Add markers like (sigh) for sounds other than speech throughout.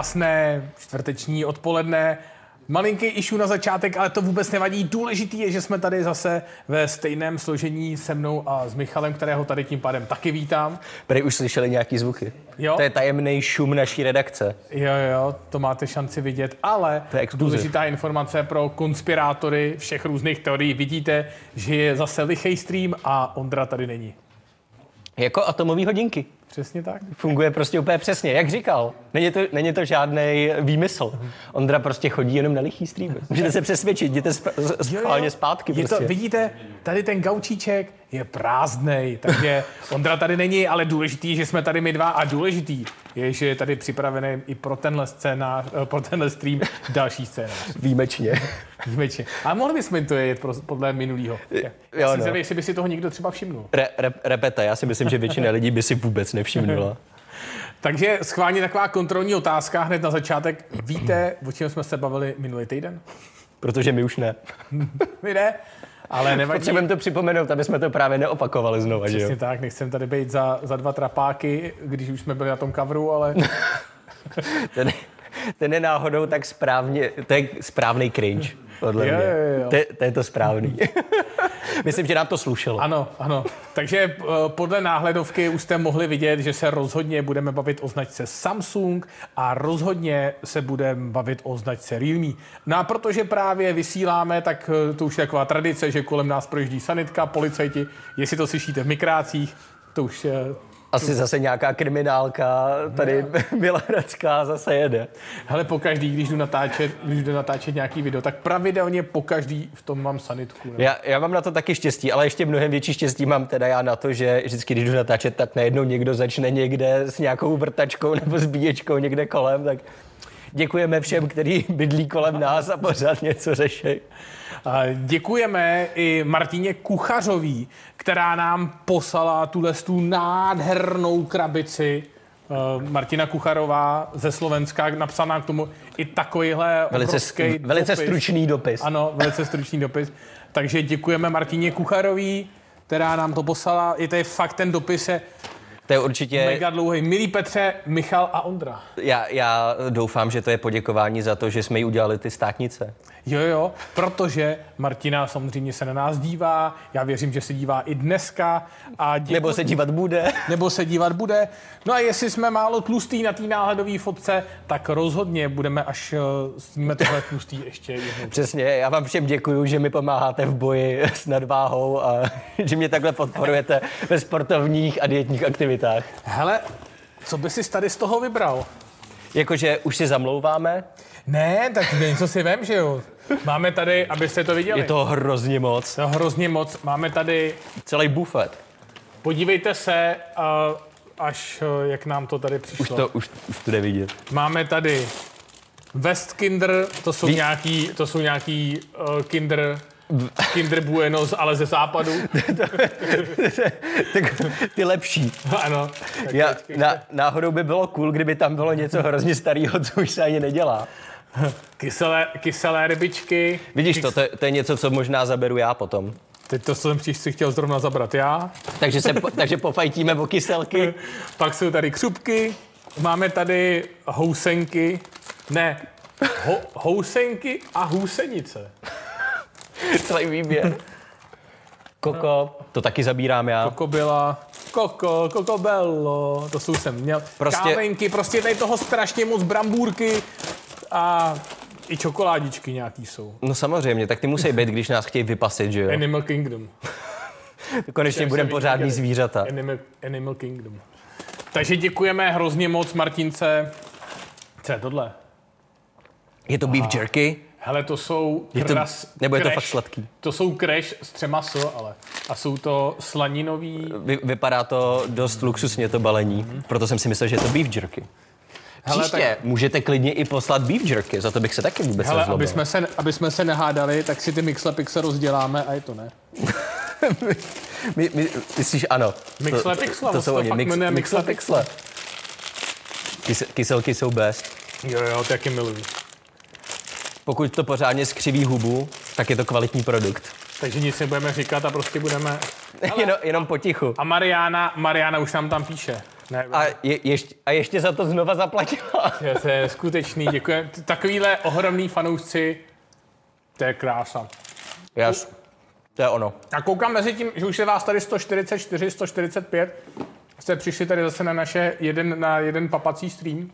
krásné čtvrteční odpoledne. Malinký išu na začátek, ale to vůbec nevadí. Důležitý je, že jsme tady zase ve stejném složení se mnou a s Michalem, kterého tady tím pádem taky vítám. Tady už slyšeli nějaký zvuky. Jo? To je tajemný šum naší redakce. Jo, jo, to máte šanci vidět, ale To je exkluziv. důležitá informace pro konspirátory všech různých teorií. Vidíte, že je zase lichej stream a Ondra tady není. Jako atomové hodinky. Přesně tak. Funguje prostě úplně přesně, jak říkal. Není to, není to žádný výmysl. Ondra prostě chodí jenom na lichý streamy. Můžete se přesvědčit, jděte sp- schválně zpátky. Je prostě. to, vidíte, tady ten gaučíček je prázdnej, takže (laughs) Ondra tady není, ale důležitý, že jsme tady my dva a důležitý je, že je tady připravený i pro tenhle scénář, eh, pro tenhle stream další scénář. (laughs) Výjimečně. (laughs) Výjimečně. A mohli bychom to jet podle minulého. Já jo, jsem no. zvědavý, jestli by si toho někdo třeba všimnul. Re, re, repete, já si myslím, že většina lidí by si vůbec nevšimnula. Takže schválně taková kontrolní otázka hned na začátek. Víte, o čem jsme se bavili minulý týden? Protože my už ne. Vy ne? Ale (laughs) nevadí. Potřebujeme to připomenout, aby jsme to právě neopakovali znova, že Přesně jo? tak, nechcem tady být za, za dva trapáky, když už jsme byli na tom coveru, ale (laughs) Ten, ten je náhodou tak správně, to je správný cringe, podle Jo, mě. jo, jo. To, je- to je to správný. (laughs) Myslím, že nám to slušelo. ano, ano. Takže eh, podle náhledovky už jste mohli vidět, že se rozhodně budeme bavit o značce Samsung a rozhodně se budeme bavit o značce Realme. No a protože právě vysíláme, tak eh, to už je taková tradice, že kolem nás projíždí sanitka, policajti, jestli to slyšíte v mikrácích, to už eh, Asi zase nějaká kriminálka tady (laughs) Bělehradská zase jede. Hele, pokaždý, když jdu natáčet, když jdu natáčet nějaký video, tak pravidelně pokaždý v tom mám sanitku. nebo- Já, já mám na to taky štěstí, ale ještě mnohem větší štěstí mám teda já na to, že vždycky, když jdu natáčet, tak najednou někdo začne někde s nějakou vrtačkou nebo s bíječkou někde kolem, tak děkujeme všem, kteří bydlí kolem nás a pořád něco řeší. A Děkujeme i Martině Kuchařový, která nám poslala tuhle tu nádhernou krabici. Eh, Martina Kucharová ze Slovenska napsaná k tomu i takovýhle Velice, obrovský velice dopis. stručný dopis. Ano, velice stručný dopis. Takže děkujeme Martině Kucharový, která nám to poslala. I to je fakt ten dopis je To je určitě... mega dlouhý. Milí Petře, Michal a Ondra. Já, já doufám, že to je poděkování za to, že jsme jí udělali ty státnice. Jo, jo, protože Martina samozřejmě se na nás dívá, já věřím, že se dívá i dneska. A děkuji, Nebo se dívat bude. nebo se dívat bude. No a jestli jsme málo tlustý na té náhledové fotce, tak rozhodně budeme, až eh, sníme tohle tlustý ještě jednou. Přesně, já vám všem děkuju, že mi pomáháte v boji s nadváhou a (laughs) že mě takhle podporujete ve sportovních a dietních aktivitách. Hele, co by si tady z toho vybral? Jakože už si zamlouváme, Ne, tak něco si vem, že jo. Máme tady, abyste to viděli. je to hrozně moc. to hrozně moc. Máme tady, Celý bufet. podívejte se, až eh, jak nám to tady přišlo. Už to, už, už to jde vidět. Máme tady Westkinder, to jsou Ví- nějaký, to jsou nějaký uh, Kinder, Kinder Buenos, ale ze západu. (laughs) tak ty lepší. ano. Já, na, náhodou by bylo cool, kdyby tam bylo něco hrozně starého, co už se ani nedělá. Kyselé, kyselé rybičky. Vidíš to, to, je- to je něco, co možná zaberu já potom. Teď to jsem si chtěl zrovna zabrat já. Takže, se, takže pofajtíme o kyselky. (laughs) Pak jsou tady křupky. Máme tady housenky. Ne, ho, housenky a hůsenice. (laughs) Celý výběr. Koko, to taky zabírám já. Kokobila, koko, kokobello, to jsou jsem měl. Prostě- Prostě... Kávenky, prostě tady toho strašně moc brambůrky a i čokoládičky nějaký jsou. No samozřejmě, tak ty musí být, když nás chtějí vypasit, že jo? Animal Kingdom. (laughs) Konečně budeme pořádný viděli. zvířata. Animal, Animal Kingdom. Takže děkujeme hrozně moc Martince. Co je tohle? Je to beef jerky? Hele, to jsou Je to, kras, nebo je to fakt sladký? To jsou crash s třema so, ale. A jsou to slaninový... Vy, vypadá to dost luxusně to balení, proto jsem si myslel, že je to beef jerky. Hele, Příště tak- můžete klidně i poslat beef jerky, za to bych se taky vůbec Hele, nezlobil. aby jsme, se, aby jsme se nehádali, tak si ty Mixlepixe rozděláme a je to ne. (laughs) My, my, myslíš ano. Mixle Pixle, to, to to jsou oni. fakt Mix, mixle Mixle pixle. Kys, kyselky jsou best. Jo, jo, taky miluji. Pokud to pořádně skřiví hubu, tak je to kvalitní produkt. Takže nic nebudeme říkat a prostě budeme... (laughs) jenom, jenom potichu. A Mariana, Mariana už nám tam píše. Ne, A, je, ještě, a ještě za to znova zaplatila. (laughs) je, to je skutečný, děkuji. Takovýhle ohromný fanoušci, to je krása. Jas. To je ono. A koukám mezi tím, že už je vás tady 144, 145. Jste přišli tady zase na naše jeden, na jeden papací stream.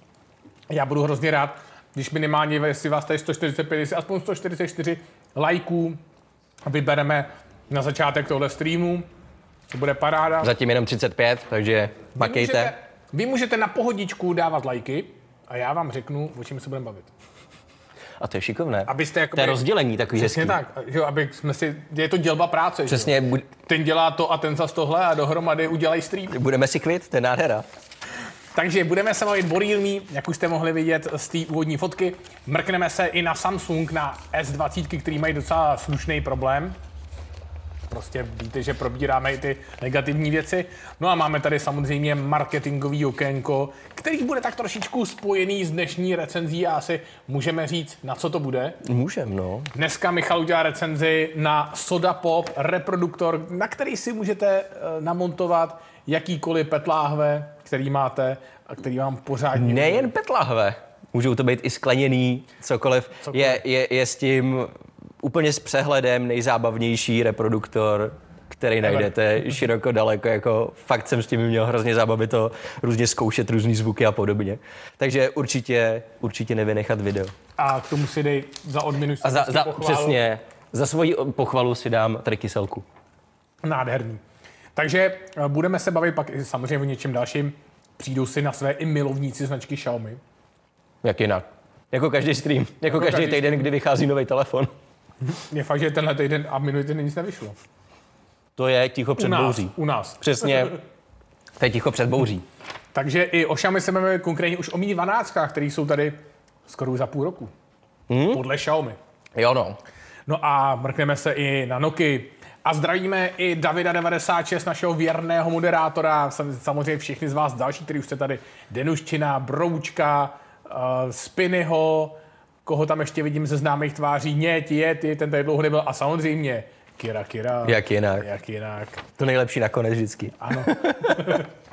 Já budu hrozně rád, když minimálně, jestli vás tady 145, jestli aspoň 144 lajků vybereme na začátek tohle streamu. To bude paráda. Zatím jenom 35, takže Vy makejte. můžete, vy můžete na pohodičku dávat lajky a já vám řeknu, o čem se budeme bavit. A to je šikovné. Abyste jakoby, to je rozdělení takový Přesně hezký. tak, že aby jsme si, je to dělba práce. že. Přesně, bu- Ten dělá to a ten zas tohle a dohromady udělají stream. budeme si kvit, to je nádhera. Takže budeme se bavit o Realme, jak už jste mohli vidět z té úvodní fotky. Mrkneme se i na Samsung, na S20, který mají docela slušný problém. Prostě víte, že probíráme i ty negativní věci. No a máme tady samozřejmě marketingový okénko, který bude tak trošičku spojený s dnešní recenzí a asi můžeme říct, na co to bude. Můžem, no. Dneska Michal udělá recenzi na Soda Pop reproduktor, na který si můžete eh, namontovat jakýkoliv petláhve, který máte a který vám pořádně... Nejen petlahve, můžou to být i skleněný, cokoliv. Cokoliv. Je, je, je s tím úplně s přehledem nejzábavnější reproduktor, který najdete široko daleko, jako fakt jsem s tím měl hrozně zábavy to různě zkoušet různý zvuky a podobně. Takže určitě, určitě nevynechat video. A k tomu si dej za odměnu A za, za, pochválu. přesně, za svoji pochvalu si dám tady kyselku. Nádherný. Takže eh, budeme se bavit pak i samozřejmě o něčem dalším. Přijdou si na své i milovníci značky Xiaomi. Jak jinak. Jako každý stream, jako, Jako každý každý týden, kdy vychází nový telefon. Je fakt, že tenhle týden a minulý týden nic nevyšlo. To je ticho před U nás, bouří. u nás. Přesně. To je ticho před bouří. Takže i o Xiaomi se budeme konkrétně už o Mi 12, které jsou tady skoro za půl roku. Hmm? Podle Xiaomi. Jo no. No a mrkneme se i na Noky. A zdravíme i Davida96, našeho věrného moderátora, sam- samozřejmě všichni z vás další, kteří už jste tady, Denuščina, Broučka, uh, Spinyho, koho tam ještě vidím ze známých tváří, Něť, je, ty, ten tady dlouho nebyl, a samozřejmě Kira Kira. Jak jinak. Jak jinak. To nejlepší nakonec vždycky. Ano. (laughs)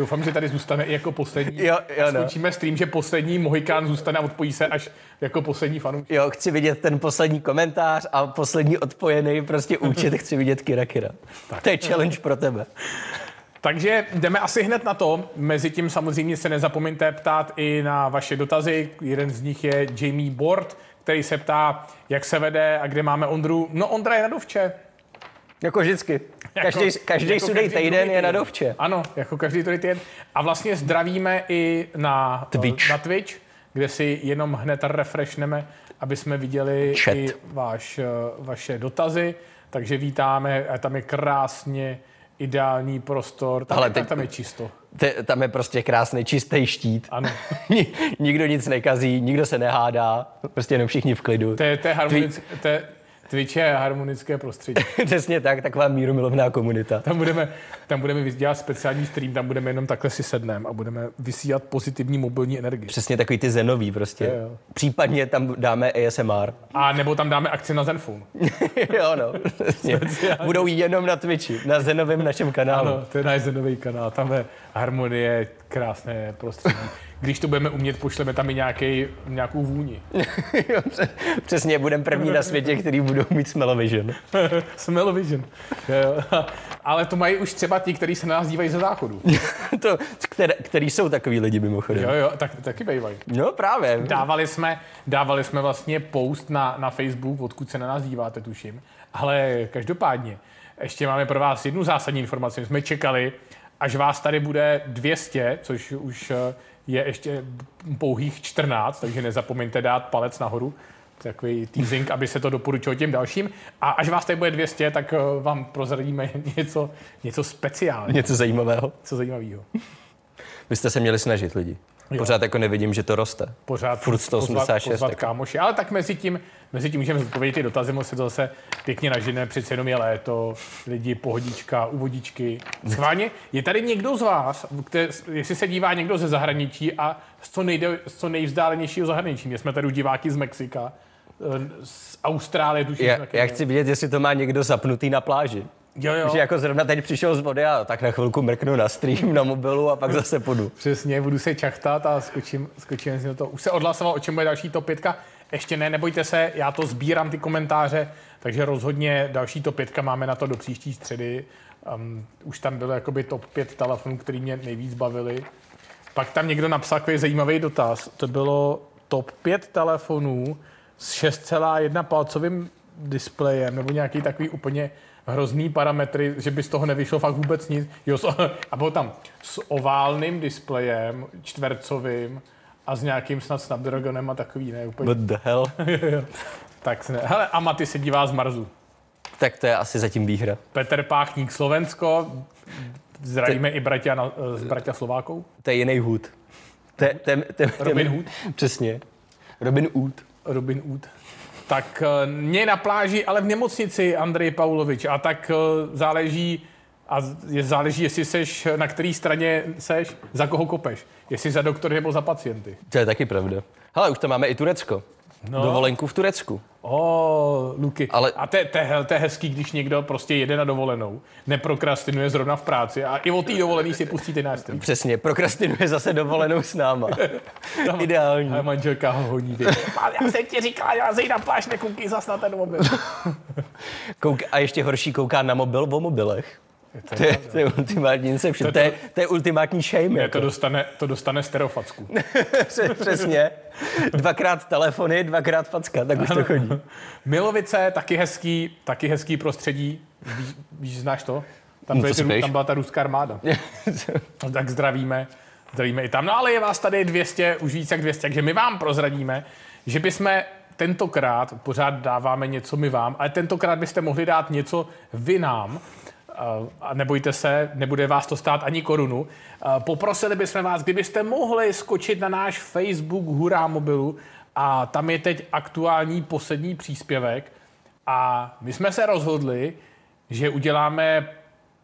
Doufám, že tady zůstane i jako poslední. Jo, jo, no. skončíme stream, že poslední Mohikán zůstane a odpojí se až jako poslední fanoušek. Jo, chci vidět ten poslední komentář a poslední odpojený prostě účet, (laughs) chci vidět Kira Kira. To je challenge pro tebe. Takže jdeme asi hned na to. Mezitím samozřejmě se nezapomeňte ptát i na vaše dotazy. Jeden z nich je Jamie Board, který se ptá, jak se vede a kde máme Ondru. No Ondra je na dovče. Jako vždycky. Každý, Jako- každý jako sudej každý týden je na dovče. Ano, jako každý druhý týden. A vlastně zdravíme i na Twitch. na Twitch kde si jenom hned refreshneme, aby jsme viděli Chat. i váš, eh, vaše dotazy. Takže vítáme, a tam je krásně ideální prostor, tam, Ale teď- tam je čisto. Te, tam je prostě krásný čistý štít. Ano. (laughs) Ni- nikdo nic nekazí, nikdo se nehádá, prostě jenom všichni v klidu. To je, to je harmonické, to je, Twitch je harmonické prostředí. (laughs) Přesně tak, taková mírumilovná komunita. Tam budeme, tam budeme dělat speciální stream, tam budeme jenom takhle si sedneme a budeme vysílat pozitivní mobilní energii. Přesně takový ty zenový prostě. Jo, jo. Případně tam dáme ASMR. A nebo tam dáme akci na Zenfone. (laughs) jo, no. Budou jenom na Twitchi, na zenovém našem kanálu. Ano, to je náš zenový kanál, tam je harmonie, krásné prostředí. Když to budeme umět, pošleme tam i nějaký, nějakou vůni. (laughs) Přesně, budeme první na světě, který budou mít smell-o-vision. (laughs) Smell-o-vision. Jo. (laughs) Ale to mají už třeba ti, kteří se na nás dívají ze záchodu. to, které, který jsou takový lidi mimochodem. Jo, jo, tak, taky bývají. No právě. Dávali jsme, dávali jsme vlastně post na, na Facebook, odkud se na nás díváte, tuším. Ale každopádně, ještě máme pro vás jednu zásadní informaci. My jsme čekali, až vás tady bude 200, což už eh, je ještě pouhých 14, takže nezapomeňte dát palec nahoru. Takový teasing, aby se to doporučilo těm dalším. A až vás tady bude 200, tak eh, vám prozradíme (laughs) něco, něco speciálního, Něco zajímavého. něco zajímavého. Vy jste se měli snažit lidi. Pořád jako nevidím, že to roste. pořád Furt 186, pozvat, pozvat tak. kámoši. Ale tak mezi tím, mezi tím můžeme zodpovědět ty dotazy, moc se to zase pěkně nažene, přece jenom je léto, lidi, pohodička, uvodičky. Schválně, je tady někdo z vás, kde, jestli se dívá někdo ze zahraničí a z co, nejde, z co nejvzdálenějšího zahraničí. My jsme tady u diváky z Mexika, eh, z Austrálie, tuším. Já, já chci vidět, jestli to má někdo zapnutý na pláži. Jo, jo. Že jako zrovna teď přišel z vody a tak na chvilku mrknu na stream na mobilu a pak zase půjdu. Přesně, budu se čachtat a skočím, skočím si na to. Už se odhlasoval, o čem bude další top 5. Ještě ne, nebojte se, já to sbírám ty komentáře, takže rozhodně další top 5 máme na to do příští středy. Um, už tam bylo jakoby top 5 telefonů, který mě nejvíc bavili. Pak tam někdo napsal takový zajímavý dotaz. To bylo top 5 telefonů s 6,1 palcovým displejem nebo nějaký takový úplně hrozný parametry, že by z toho nevyšlo fakt vůbec nic. Jo, a bylo tam s oválným displejem, čtvercovým a s nějakým snad Snapdragonem a takový, ne úplně. What the hell? (laughs) Tak ne. Hele, Amaty se dívá z Marzu. tak to je asi zatím výhra. Petr Páchník, Slovensko. Zdravíme i bratia, na, z bratia Slovákou. To je jiný hůd. To je- to je- to je- to je- Robin Hood. Přesně. Robin Hood. Robin Hood. Tak eh, mě na pláži, ale v nemocnici Andrej Paulovič. A tak eh, záleží, a je, záleží, jestli seš, na které straně seš, za koho kopeš. Jestli za doktory nebo za pacienty. To je taky pravda. Hele, už tam máme i Turecko. No. Dovolenku v Turecku. O, Luky. Ale- A to je, hezký, když někdo prostě jede na dovolenou, neprokrastinuje zrovna v práci a i o té dovolený si pustí ty nástroj. Přesně, prokrastinuje zase dovolenou s náma. (laughs) Ideální. A manželka ho honí. (laughs) Já jsem ti říkala, já zej na pláž, nekoukej zas na ten mobil. Kouk- a ještě horší kouká na mobil o mobilech. To je, to je ultimátní inception. To, je, to je ultimátní shame. Ne, Jako. to dostane, to dostane stereofacku. (laughs) Přesně. Dvakrát telefony, dvakrát facka, tak už to chodí. Milovice, taky hezký, taky hezký prostředí. Víš, víš znáš to? Tam, No, byly to ty, tam byla ta ruská armáda. (laughs) Tak zdravíme. Zdravíme i tam. No ale je vás tady 200, už víc jak 200, takže my vám prozradíme, že bychom tentokrát, pořád dáváme něco my vám, ale tentokrát byste mohli dát něco vy nám. A nebojte se, nebude vás to stát ani korunu. Poprosili bychom vás, kdybyste mohli skočit na náš Facebook Hurá mobilu a tam je teď aktuální poslední příspěvek a my jsme se rozhodli, že uděláme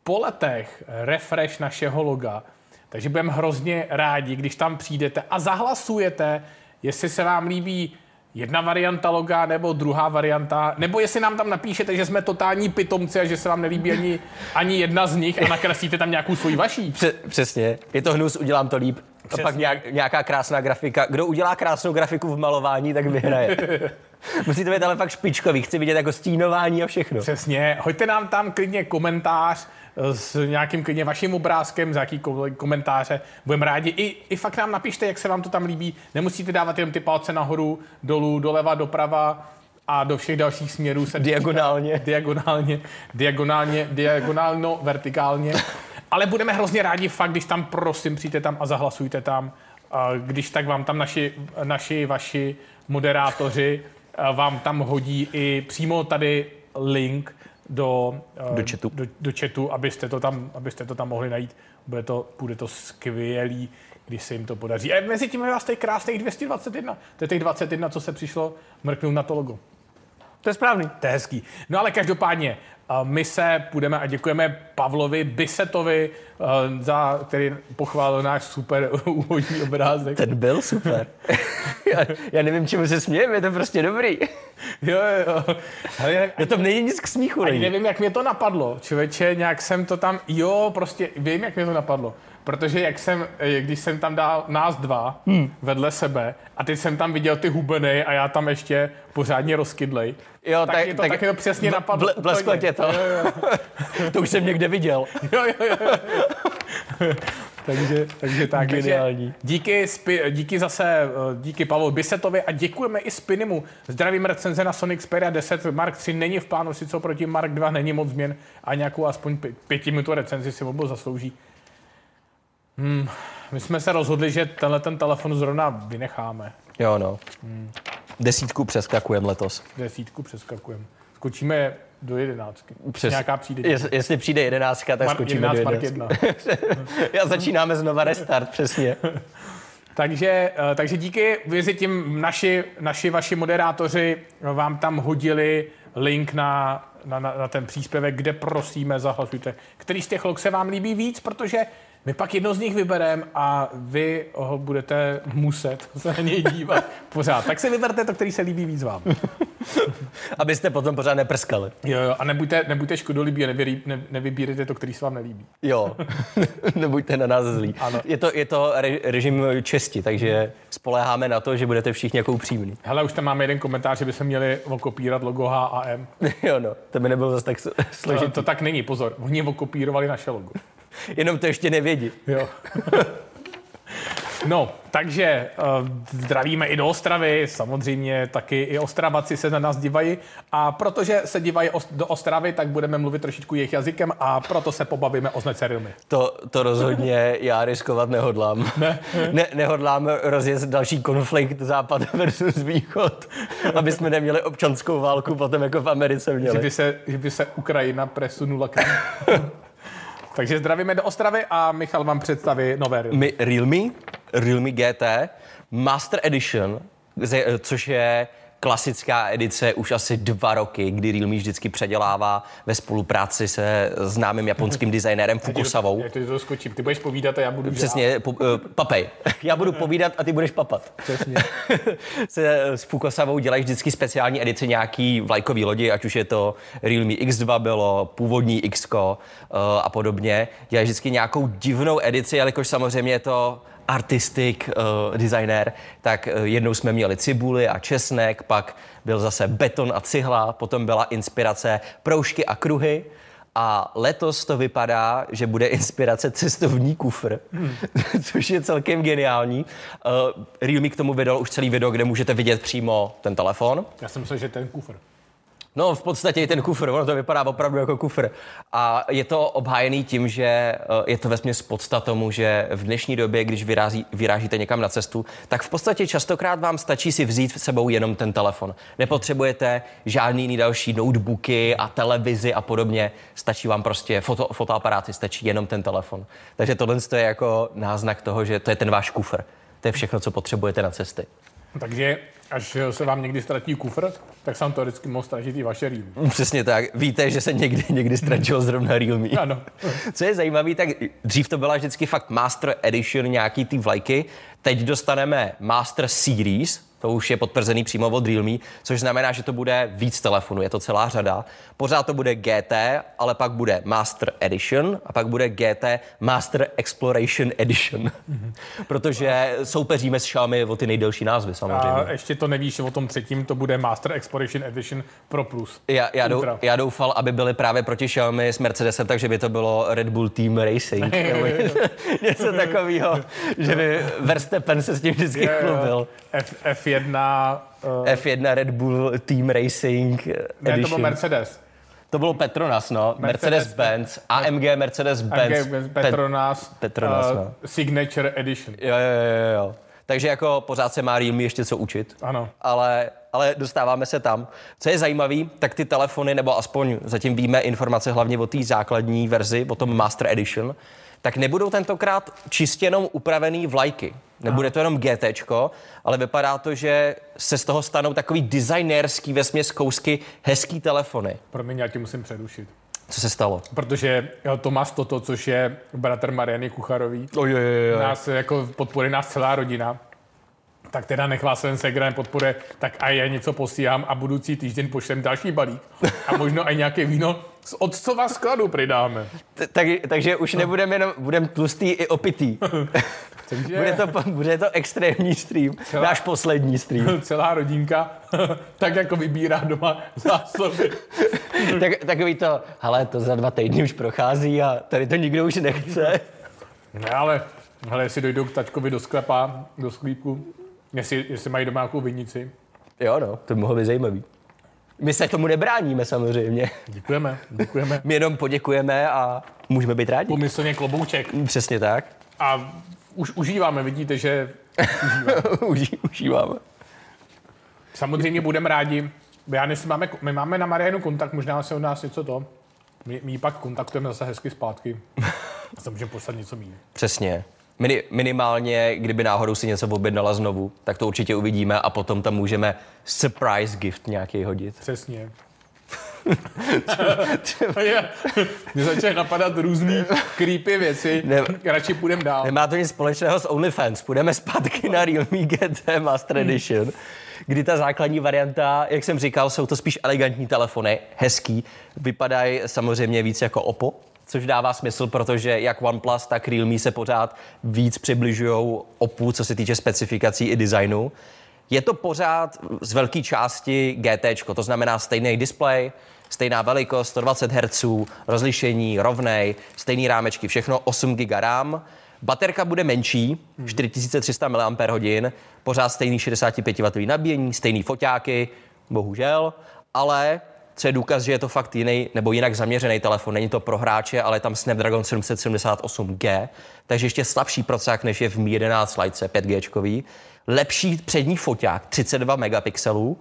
po letech refresh našeho loga. Takže budeme hrozně rádi, když tam přijdete a zahlasujete, jestli se vám líbí jedna varianta loga nebo druhá varianta, nebo jestli nám tam napíšete, že jsme totální pitomci a že se vám nelíbí ani, ani jedna z nich a nakreslíte tam nějakou svoji vaší. Pře- přesně. Je to hnus, udělám to líp. A pak nějak, nějaká krásná grafika. Kdo udělá krásnou grafiku v malování, tak vyhraje. (laughs) Musí to být ale fakt špičkový. Chci vidět jako stínování a všechno. Přesně. Hoďte nám tam klidně komentář s nějakým klidně vaším obrázkem, z jaký ko- komentáře. Budeme rádi. I, I fakt nám napište, jak se vám to tam líbí. Nemusíte dávat jenom ty palce nahoru, dolů, doleva, doprava a do všech dalších směrů se Diagonálně. diagonálně, diagonálně, diagonálno, vertikálně. Ale budeme hrozně rádi fakt, když tam prosím přijďte tam a zahlasujte tam. Když tak vám tam naši, naši vaši moderátoři vám tam hodí i přímo tady link do, eh, Do chatu. do, do chatu abyste, to tam, abyste to tam mohli najít. Bude to, bude to skvělý, když se jim to podaří. A mezi tím je vás tady krásných 221. To je těch 21, co se přišlo mrknout na to logo. To je správný. To je hezký. No ale každopádně, a my se půjdeme a děkujeme Pavlovi Bisetovi, eh, za, který pochválil náš super (laughs) úvodní obrázek. Ten byl super. (laughs) já, já nevím, čemu se smějem, je to prostě dobrý. Jo, jo, jo. Hele, Na tom není nic k smíchu. ani nevím, jak mě to napadlo. Člověče, nějak jsem to tam, jo, prostě vím, jak mě to napadlo. Protože jak jsem, eh, když jsem tam dal nás dva hmm. vedle sebe a teď jsem tam viděl ty hubeny a já tam ještě pořádně rozkydlej, Jo, tak, tak, mě to, tak, tak mě to přesně napadlo. ble- blesklo tě to. Jo, jo, jo. (laughs) to už jsem někde viděl. (laughs) jo, jo, jo. takže, takže tak. Geniální. Takže díky, spi, díky zase, eh, díky Pavlu Bisetovi a děkujeme i Spinimu. Zdravím recenze na Sonic Xperia 10. Mark 3 není v plánu, sice proti Mark 2 není moc změn a nějakou aspoň pě- pětiminutovou recenzi si mobil zaslouží. Hmm, my jsme se rozhodli, že tenhle ten telefon zrovna vynecháme. Jo, no. Desítku přeskakujeme letos. Desítku přeskakujeme. Skočíme do jedenáctky. Přes, Nějaká přijde. Jest, jestli přijde jedenáctka, tak Mar- skočíme 11 do jedenáctky. 1. (laughs) Já začínáme znova restart, přesně. (laughs) Takže, eh, takže díky, mezi tím naši, naši vaši moderátoři vám tam hodili link na, na, na, na ten příspěvek, kde prosíme, zahlasujte, který z těch log se vám líbí víc, protože My pak jedno z nich vybereme a vy ho budete muset (laughs) se na něj dívat pořád. Tak si vyberte to, který se líbí víc vám. (laughs) Abyste potom pořád neprskali. Jo, jo, a nebuďte, nebuďte škodolibí a ne, nevybírejte to, který se vám nelíbí. Jo, (laughs) nebuďte na nás zlí. Ano. Je to, je to re, režim česti, takže spoléháme na to, že budete všichni jako upřímní. Hele, už tam máme jeden komentář, že by se měli okopírat logo HAM. jo, no, to by nebylo zase tak To, složitý. to tak není, pozor. Oni okopírovali naše logo. (laughs) Jenom to ještě nevědí. Jo. (laughs) No, takže uh, zdravíme i do Ostravy, samozřejmě taky i Ostravaci se na nás dívají a protože se dívají os- do Ostravy, tak budeme mluvit trošičku jejich jazykem a proto se pobavíme o značce To, to rozhodně já riskovat nehodlám. (laughs) Ne. ne nehodlám rozjet další konflikt západ versus východ, aby jsme neměli občanskou válku potom jako v Americe Že měli. by se, že by se Ukrajina presunula k nám. Takže zdravíme do Ostravy a Michal vám představí nové Realme. Realme, Realme GT Master Edition, což je klasická edice už asi dva roky, kdy Realme vždycky předělává ve spolupráci se známým japonským designérem (laughs) Fukusavou. Já to skočím. Ty budeš povídat a já budu Přesně, po, uh, papej. (laughs) Já budu (laughs) povídat a ty budeš papat. Přesně. se s Fukusavou dělají vždycky speciální edice nějaký vlajkový lodi, ať už je to Realme X2 bylo, původní X uh, a podobně. Dělají vždycky nějakou divnou edici, jelikož samozřejmě je to artistic uh, designer, tak uh, jednou jsme měli cibuli a česnek, pak byl zase beton a cihla, potom byla inspirace proužky a kruhy, a letos to vypadá, že bude inspirace cestovní kufr, hmm. (laughs) což je celkem geniální. Uh, Realme k tomu vydal už celý video, kde můžete vidět přímo ten telefon. Já jsem myslel, že ten kufr. No, v podstatě i ten kufr, ono to vypadá opravdu jako kufr. A je to obhájený tím, že eh, je to vesměs podsta tomu, že v dnešní době, když vyrazí, vyrážíte někam na cestu, tak v podstatě častokrát vám stačí si vzít s sebou jenom ten telefon. Nepotřebujete žádný jiný další notebooky a televizi a podobně. Stačí vám prostě foto, fotoaparáty, stačí jenom ten telefon. Takže tohle je jako náznak toho, že to je ten váš kufr. To je všechno, co potřebujete na cesty. Takže až se vám někdy ztratí kufr, tak se vám teoreticky mohl ztratit i vaše Realme. Přesně tak. Víte, že se někdy, (laughs) někdy ztratilo zrovna Realme. Ano. Co je zajímavé, tak dřív to byla vždycky fakt Master Edition, nějaký ty vlajky. Teď dostaneme Master Series, to už je potvrzený přímo od Realme, což znamená, že to bude víc telefonů, je to celá řada. Pořád to bude GT, ale pak bude Master Edition a pak bude GT Master Exploration Edition. (laughs) Protože soupeříme s Xiaomi o ty nejdelší názvy samozřejmě. A ještě to nevíš o tom třetím, to bude Master Exploration Edition Pro Plus. Já, já, dou, já doufal, aby byli právě proti Xiaomi s Mercedesem, takže by to bylo Red Bull Team Racing. (laughs) (laughs) něco takového, že by Verstappen se s tím vždycky chlubil. F, F1, uh, F1 Red Bull Team Racing ne, Edition. to byl Mercedes. to bylo Petronas, no. Mercedes- Mercedes-Benz. AMG Mercedes-Benz. AMG Petronas, Petronas, uh, no. Signature Edition. Jo, jo, jo, jo, jo. Takže jako pořád se má Realme ještě co učit. Ano. ale, ale dostáváme se tam. Co je zajímavé, tak ty telefony, nebo aspoň zatím víme informace hlavně o té základní verzi, o tom Master Edition, tak nebudou tentokrát čistě jenom upravený vlajky. Nebude to jenom GT, ale vypadá to, že se z toho stanou takový designérský vesměs kousky hezký telefony. Promiň, já tě musím přerušit. Co se stalo? Protože jo, Tomáš Toto, což je bratr Mariany Kucharový, Oj, oj, oj, nás jako podporuje nás celá rodina, tak teda nechvá se jen Segra podporuje, tak a já něco posílám a budoucí týden pošlem další balík. A možno i nějaké víno z otcova skladu přidáme. Tak, takže už nebudeme jenom, budeme tlustý i opitý. (laughs) Takže Bude to, bude to extrémní stream, náš poslední stream. (laughs) celá rodinka (laughs) tak jako vybírá doma zásoby. tak, takový to, hele, to za dva týdny už prochází a tady to nikdo už nechce. Ne, ale hele, jestli dojdou k taťkovi do sklepa, do sklípku, jestli, jestli mají doma nějakou vinici. Jo, no, to by mohlo být zajímavý. My se tomu nebráníme samozřejmě. Děkujeme, děkujeme. My jenom poděkujeme a můžeme být rádi. Pomyslně klobouček. Přesně tak. A už užíváme, vidíte, že Uží, (laughs) užíváme. samozřejmě budeme rádi. Já než máme, my máme na Marianu kontakt, možná se od nás něco to. My, my ji pak kontaktujeme zase hezky zpátky. (laughs) A se můžeme poslat něco mít. Přesně. Mini, minimálně, kdyby náhodou si něco objednala znovu, tak to určitě uvidíme a potom tam můžeme surprise gift nějaký hodit. Přesně. (laughs) Mě začaly napadat různý creepy věci, ne, radši půjdeme dál. Nemá to nic společného s OnlyFans, půjdeme zpátky na Realme GT Master Edition. Hmm kdy ta základní varianta, jak jsem říkal, jsou to spíš elegantní telefony, hezký, vypadají samozřejmě víc jako Oppo, což dává smysl, protože jak OnePlus, tak Realme se pořád víc přibližují Oppo, co se týče specifikací i designu. Je to pořád z velké části GT, to znamená stejný display, stejná velikost, 120 Hz, rozlišení, rovnej, stejný rámečky, všechno 8 GB RAM. Baterka bude menší, 4300 mAh, pořád stejný 65W nabíjení, stejný foťáky, bohužel, ale co je důkaz, že je to fakt jiný nebo jinak zaměřený telefon. Není to pro hráče, ale je tam Snapdragon 778G, takže ještě slabší procesák, než je v Mi 11 Lite 5G. Lepší přední foťák, 32 megapixelů,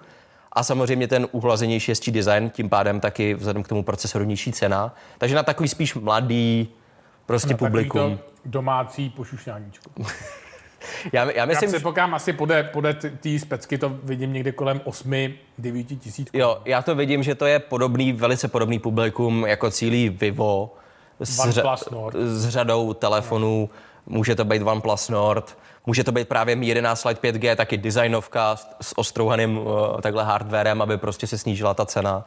a samozřejmě ten uhlazenější hezčí design, tím pádem taky vzhledem k tomu procesoru nižší cena. Takže na takový spíš mladý prostě na publikum. domácí pošušňáníčko. Já, já myslím, já pokám asi podle, podle té specky to vidím někde kolem 8, 9 tisíc. Jo, já to vidím, že to je podobný, velice podobný publikum jako cílí Vivo s, ř- s řadou telefonů. Může to být OnePlus Nord, může to být právě 11 Lite 5G, taky designovka s ostrouhaným uh, takhle hardwarem, aby prostě se snížila ta cena.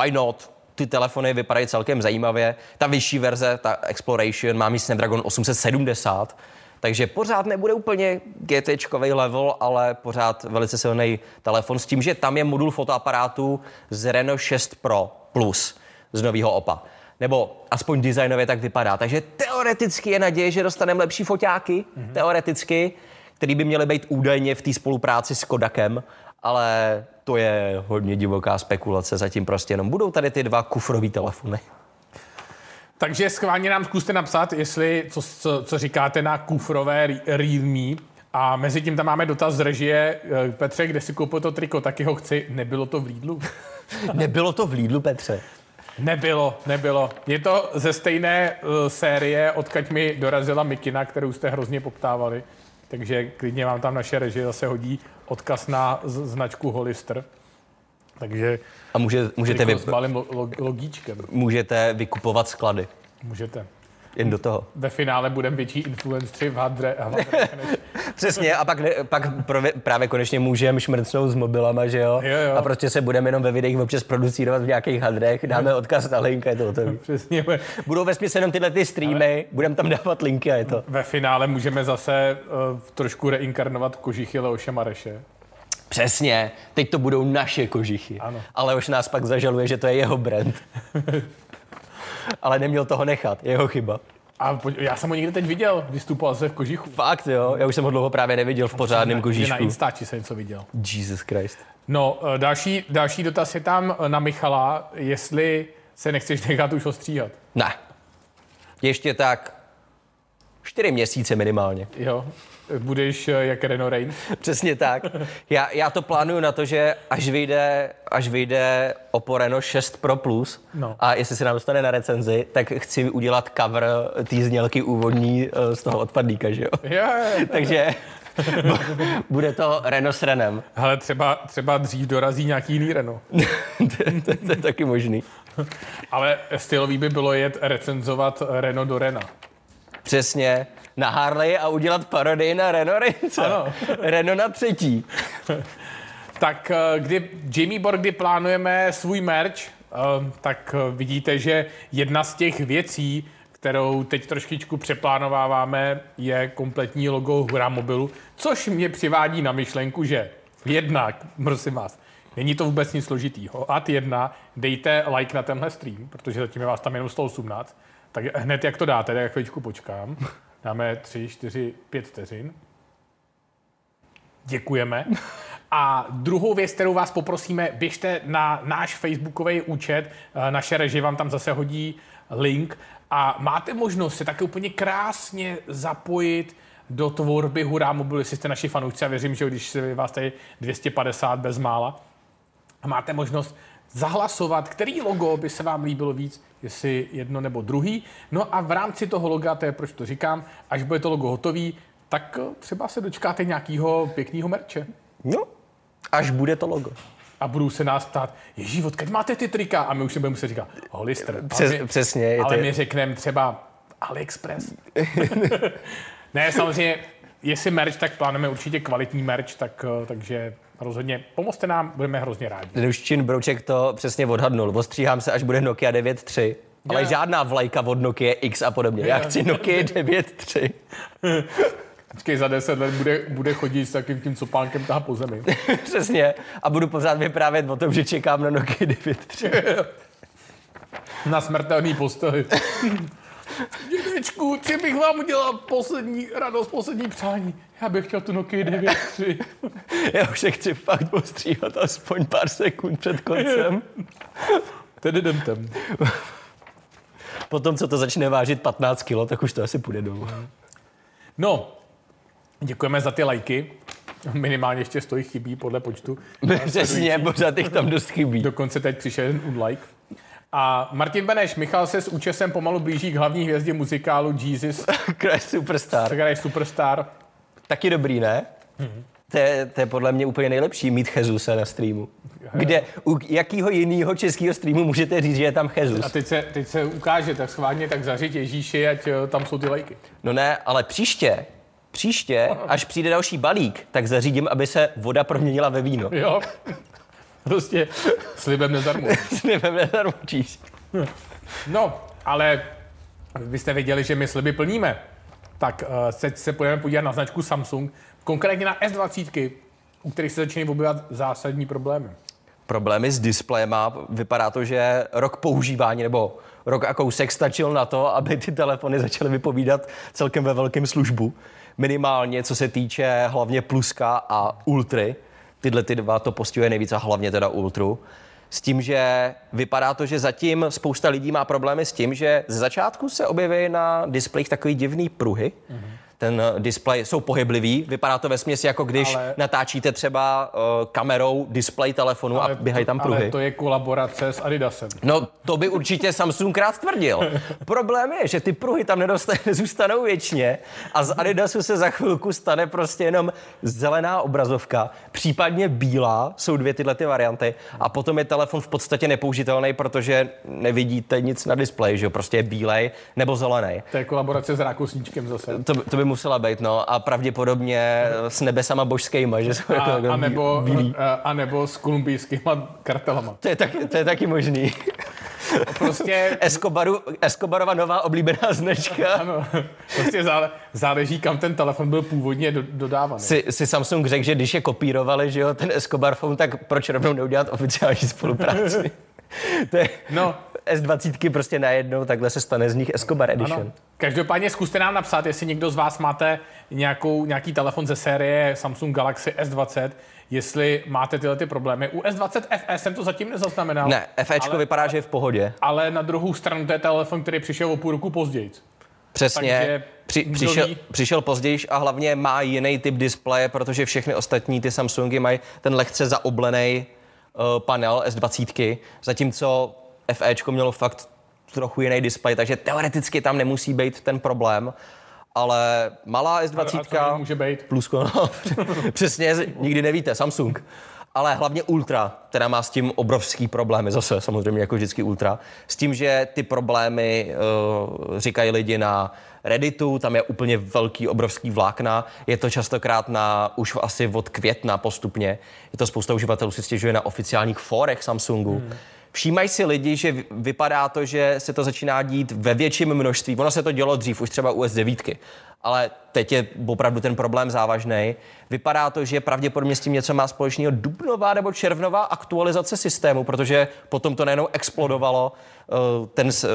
Why not? Ty telefony vypadají celkem zajímavě. Ta vyšší verze, ta Exploration, má mít Snapdragon 870, takže pořád nebude úplně gt level, ale pořád velice silný telefon s tím, že tam je modul fotoaparátu z Reno 6 Pro Plus z nového OPA. Nebo aspoň designově tak vypadá. Takže teoreticky je naděje, že dostaneme lepší foťáky, mm-hmm. teoreticky, který by měly být údajně v té spolupráci s Kodakem, ale to je hodně divoká spekulace. Zatím prostě jenom budou tady ty dva kufrové telefony. Takže schválně nám zkuste napsat, jestli, co, co, co říkáte na kufrové Realme. A mezi tím tam máme dotaz z režie. Eh, Petře, kde si koupil to triko, taky ho chci. Nebylo to v Lidlu? (laughs) Nebylo to v Lidlu, Petře. Nebylo, nebylo. Je to ze stejné uh, série, odkaď mi dorazila Mikina, kterou jste hrozně poptávali. Takže klidně vám tam naše režie zase hodí odkaz na značku Hollister. Takže a může, můžete, vy... s malým logíčkem. můžete vykupovat sklady. Můžete. Jen do toho. Ve finále budeme větší influenceri v hadre. A v (laughs) Přesně, a pak, pak prove, právě konečně můžeme šmrcnout s mobilama, že jo? jo, jo. A prostě se budeme jenom ve videích občas producírovat v nějakých hadrech, dáme odkaz na link a je to hotový. (laughs) Přesně. Budou ve smyslu jenom tyhle ty streamy, budeme tam dávat linky a je to. Ve finále můžeme zase uh, trošku reinkarnovat kožichy Leoše Mareše. Přesně, teď to budou naše kožichy. Ano. Ale už nás pak zažaluje, že to je jeho brand. (laughs) Ale neměl toho nechat, jeho chyba. A já jsem ho někde teď viděl, vystupoval se v kožichu. Fakt jo, já už jsem ho dlouho právě neviděl v pořádném kožichu. Na Instači jsem něco viděl. Jesus Christ. No, eh, další, další dotaz je tam eh, na Michala, jestli se nechceš nechat už ostříhat. Ne. Ještě tak čtyři měsíce minimálně. Jo, budeš eh, jak Renault Rain. (laughs) Přesně tak. Já, já to plánuju na to, že až vyjde, až vyjde Oppo Reno 6 Pro Plus no. a jestli se nám dostane na recenzi, tak chci udělat cover té znělky úvodní eh, z toho odpadlíka, že jo? Yeah. Takže (laughs) bude to Renault s Renem. Ale třeba, třeba dřív dorazí nějaký jiný Renault. (laughs) to, to, to je taky možný. Ale stylový by bylo jet recenzovat Renault do Rena. Přesně na Harley a udělat parodii na Renault Rince. Ano. (laughs) Renault na třetí. (laughs) tak eh, kdy Jamie Borg, kdy plánujeme svůj merch, eh, tak eh, vidíte, že jedna z těch věcí, kterou teď trošičku přeplánováváme, je kompletní logo Hura Mobilu, což mě přivádí na myšlenku, že jednak, prosím vás, není to vůbec nic složitýho. Ad jedna, dejte like na tenhle stream, protože zatím je vás tam jenom 118, tak hned jak to dáte, tak chvíličku počkám. Dáme tři, čtyři, pět vteřin. Děkujeme. A druhou věc, kterou vás poprosíme, běžte na náš facebookový účet, eh, naše režie vám tam zase hodí link a máte možnost se také úplně krásně zapojit do tvorby Hurá Mobilu, jestli jste naši fanoušci a věřím, že když se vás tady 250 bez mála, a máte možnost zahlasovat, který logo by se vám líbilo víc, jestli jedno nebo druhý. No a v rámci toho loga, to je proč to říkám, až bude to logo hotový, tak třeba se dočkáte nějakého pěkného merče. No, až bude to logo. a budou se nás ptát, ježí, odkud máte ty trika? A my už si budeme muset říkat, Hollister. Přes, ale my, přesně. ale to... my řekneme třeba AliExpress. (laughs) ne, samozřejmě, jestli merch, tak plánujeme určitě kvalitní merch, tak, eh, takže rozhodně pomozte nám, budeme hrozně rádi. Ten už Čin Brouček to přesně odhadnul. Ostříhám se, až bude Nokia 9.3. Ale žádná vlajka od Nokia X a podobně. Já chci Nokia 9.3. Počkej, (laughs) za deset let bude, bude chodit s takým tím copánkem tahá po zemi. (laughs) Přesně. A budu pořád vyprávět o tom, že čekám na Nokia 9.3. (laughs) Na smrtelný posteli. Dědečku, či bych vám udělal poslední radost, poslední přání. Já bych chtěl tu Nokia 9.3. (laughs) Já už se chci fakt ostříhat aspoň pár sekund před koncem. (laughs) Tedy jdem tam. Potom, co to začne vážit 15 kilo, tak už to asi půjde dolů. No, děkujeme za ty lajky. Minimálně ještě stojí chybí podle počtu. (laughs) Přesně, pořád jich tam dost chybí. Dokonce teď přišel jeden unlike. A Martin Beneš, Michal se s účesem pomalu blíží k hlavní hvězdě muzikálu Jesus, Crash Superstar. je superstar. Taky dobrý, ne? To je, to je podle mě úplně nejlepší mít Chezuse na streamu. Kde, u jakého jiného českého streamu můžete říct, že je tam A Chezus? teď se, teď se ukáže, tak schválně tak zařiď Ježíši, ať eh, tam jsou ty lajky. No ne, ale příště, příště, až přijde další balík, tak zařídím, aby se voda proměnila ve víno. Jo? Prostě slibem nezarmu. (laughs) S nebem nezarmučíš. No, ale byste věděli, že my sliby plníme. Tak uh, se, se půjdeme podívat na značku Samsung, konkrétně na S20, u kterých se začínají objevovat zásadní problémy. Problémy s displejema, vypadá to, že rok používání nebo rok a kousek stačil na to, aby ty telefony začaly vypovídat celkem ve velkém službu. Minimálně, co se týče hlavně pluska a ultry. Tyhle ty dva to postihuje nejvíc a hlavně teda ultru. S tím, že vypadá to, že zatím spousta lidí má problémy s tím, že ze začátku se objeví na displejích takový divný pruhy. Mm-hmm. Ten eh, displej jsou pohyblivý, vypadá to ve směsi jako když Ale- natáčíte třeba uh, kamerou displej telefonu a běhají tam pruhy. Ale to je kolaborace s Adidasem. No, to by určitě Samsung rád tvrdil. (laughs) Problém je, že ty pruhy tam nedosta- nezůstanou věčně a z Adidasu se za chvilku stane prostě jenom zelená obrazovka, případně bílá, jsou dvě tyhle ty varianty a potom je telefon v podstatě nepoužitelný, protože nevidíte nic na displeji, že jo, prostě je bílej nebo zelený. To je kolaborace s Rákosníčkem zase. To, to by musela být, no, a pravděpodobně s nebesama božskýma, že jsou A, jako, jako a, nebo, bílí. a nebo s kolumbijskýma kartelama. To je, taky, to je taky možný. Prostě, (laughs) Escobaru, Escobarova nová oblíbená značka. ano, prostě zále, záleží, kam ten telefon byl původně do, dodávaný. si, si Samsung řekl, že když je kopírovali, že jo, ten Escobar phone, tak proč rovnou neudělat oficiální spolupráci? (laughs) to je, No. S20 prostě najednou takhle se stane z nich Escobar Edition. Ano. Každopádně zkuste nám napsat, jestli někdo z vás máte nějakou, nějaký telefon ze série Samsung Galaxy S20, jestli máte tyhle ty problémy. U S20 FE jsem to zatím nezaznamenal. Ne, FEčko ale, vypadá, že je v pohodě. ale na druhou stranu to je telefon, který přišel o půl roku později. Přesně. Takže Při, přišel, přišel později a hlavně má jiný typ displeje, protože všechny ostatní ty Samsungy mají ten lehce zaoblený uh, panel S20, zatímco FEčko mělo fakt trochu jiný displej, takže teoreticky tam nemusí být ten problém. Ale malá A co S20, může být? plusko, no, (laughs) přesně, nikdy nevíte, Samsung. Ale hlavně Ultra, která má s tím obrovský problémy, zase samozřejmě jako vždycky Ultra, s tím, že ty problémy uh, říkají lidi na Redditu, tam je úplně velký, obrovský vlákna, je to častokrát na už asi od května postupně, je to spousta uživatelů si stěžuje na oficiálních fórech Samsungu. Hmm. Všímají si lidi, že vy- vypadá to, že se to začíná dít ve větším množství. Ono se to dělo dřív, už třeba u S9, ale teď je opravdu ten problém závažný. Vypadá to, že pravděpodobně s tím něco má společného dubnová nebo červnová aktualizace systému, protože potom to nejenom explodovalo, eh, ten eh,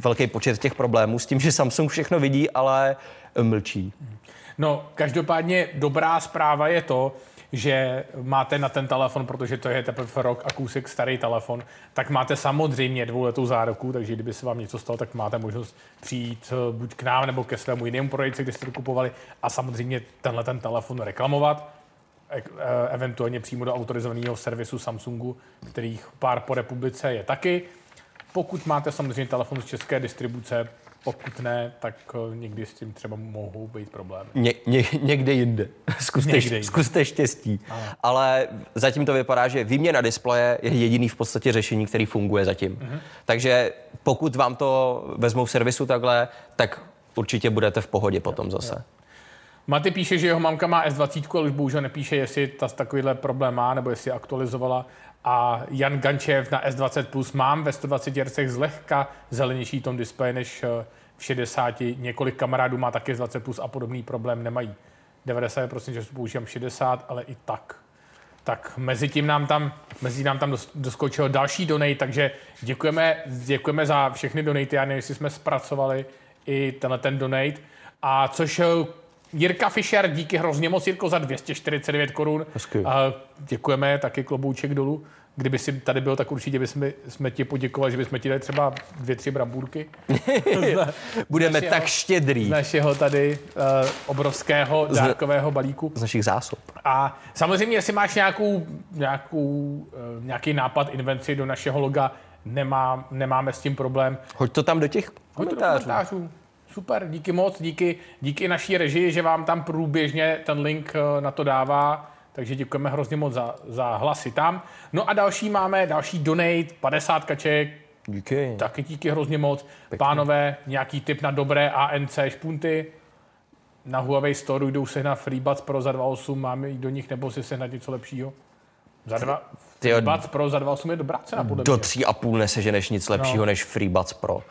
velký počet těch problémů, s tím, že Samsung všechno vidí, ale mlčí. No, každopádně dobrá zpráva je to, že máte na ten telefon, protože to je teprve rok a kousek starý telefon, tak máte samozřejmě dvouletou záruku, takže kdyby se vám něco stalo, tak máte možnost přijít eh, buď k nám nebo ke svému jinému prodejci, kde jste to kupovali a samozřejmě tenhle ten telefon reklamovat, eh, eventuálně přímo do autorizovaného servisu Samsungu, kterých pár po republice je taky. Pokud máte samozřejmě telefon z české distribuce, Pokud ne, tak eh, někdy s tím třeba mohou být problémy. Ně, ně, někde jinde. (laughs) Zkuste, Někde jinde. zkuste štěstí. Ale zatím to vypadá, že výměna displeje je jediný v podstatě řešení, který funguje zatím. Mhm. Takže pokud vám to vezmou v servisu takhle, tak určitě budete v pohodě potom zase. Maty píše, že jeho mamka má S20, ale už bohužel nepíše, jestli ta takovýhle problém má, nebo jestli je aktualizovala. A Jan Gančev na S20 Plus mám ve 120 Hz zlehka zelenější tom displeje než eh, v 60. Několik kamarádů má taky S20 Plus a podobný problém nemají. 90% že používám 60, ale i tak. Tak mezi tím nám tam, mezi nám tam dos- doskočil další donate, takže děkujeme, děkujeme za všechny donaty. Já nevím, jestli jsme zpracovali i tenhle ten donate. A což eh, Jirka Fischer, díky hrozně moc, Jirko, za 249 korun. Děkujeme, taky klobouček dolů. Kdyby si tady byl, tak určitě bychom jsme ti poděkovali, že bychom ti dali třeba dvě, tři brambůrky (laughs) Budeme našeho- tak štědrý z našeho tady uh, obrovského dárkového balíku. z našich zásob. A samozřejmě, jestli máš nějakou, nějakou, eh, nějaký nápad invenci do našeho loga, nemá, nemáme s tím problém. Hoď to tam do těch Hoď to do komentářů. Super, díky moc, díky, díky naší režii, že vám tam průběžně ten link eh, na to dává. Takže děkujeme hrozně moc za, za hlasy tam. No a další máme, další donate, 50 kaček, Díky. taky díky hrozně moc. Pánové, nějaký tip na dobré ANC špunty? Na Huawei Store jdou sehnat FreeBuds Pro za 2.8, máme jít do nich nebo si sehnat něco lepšího? Za dva, FreeBuds Pro za 2.8 je dobrá cena podle Do mě. tří a půl neseženeš nic lepšího No. než FreeBuds Pro.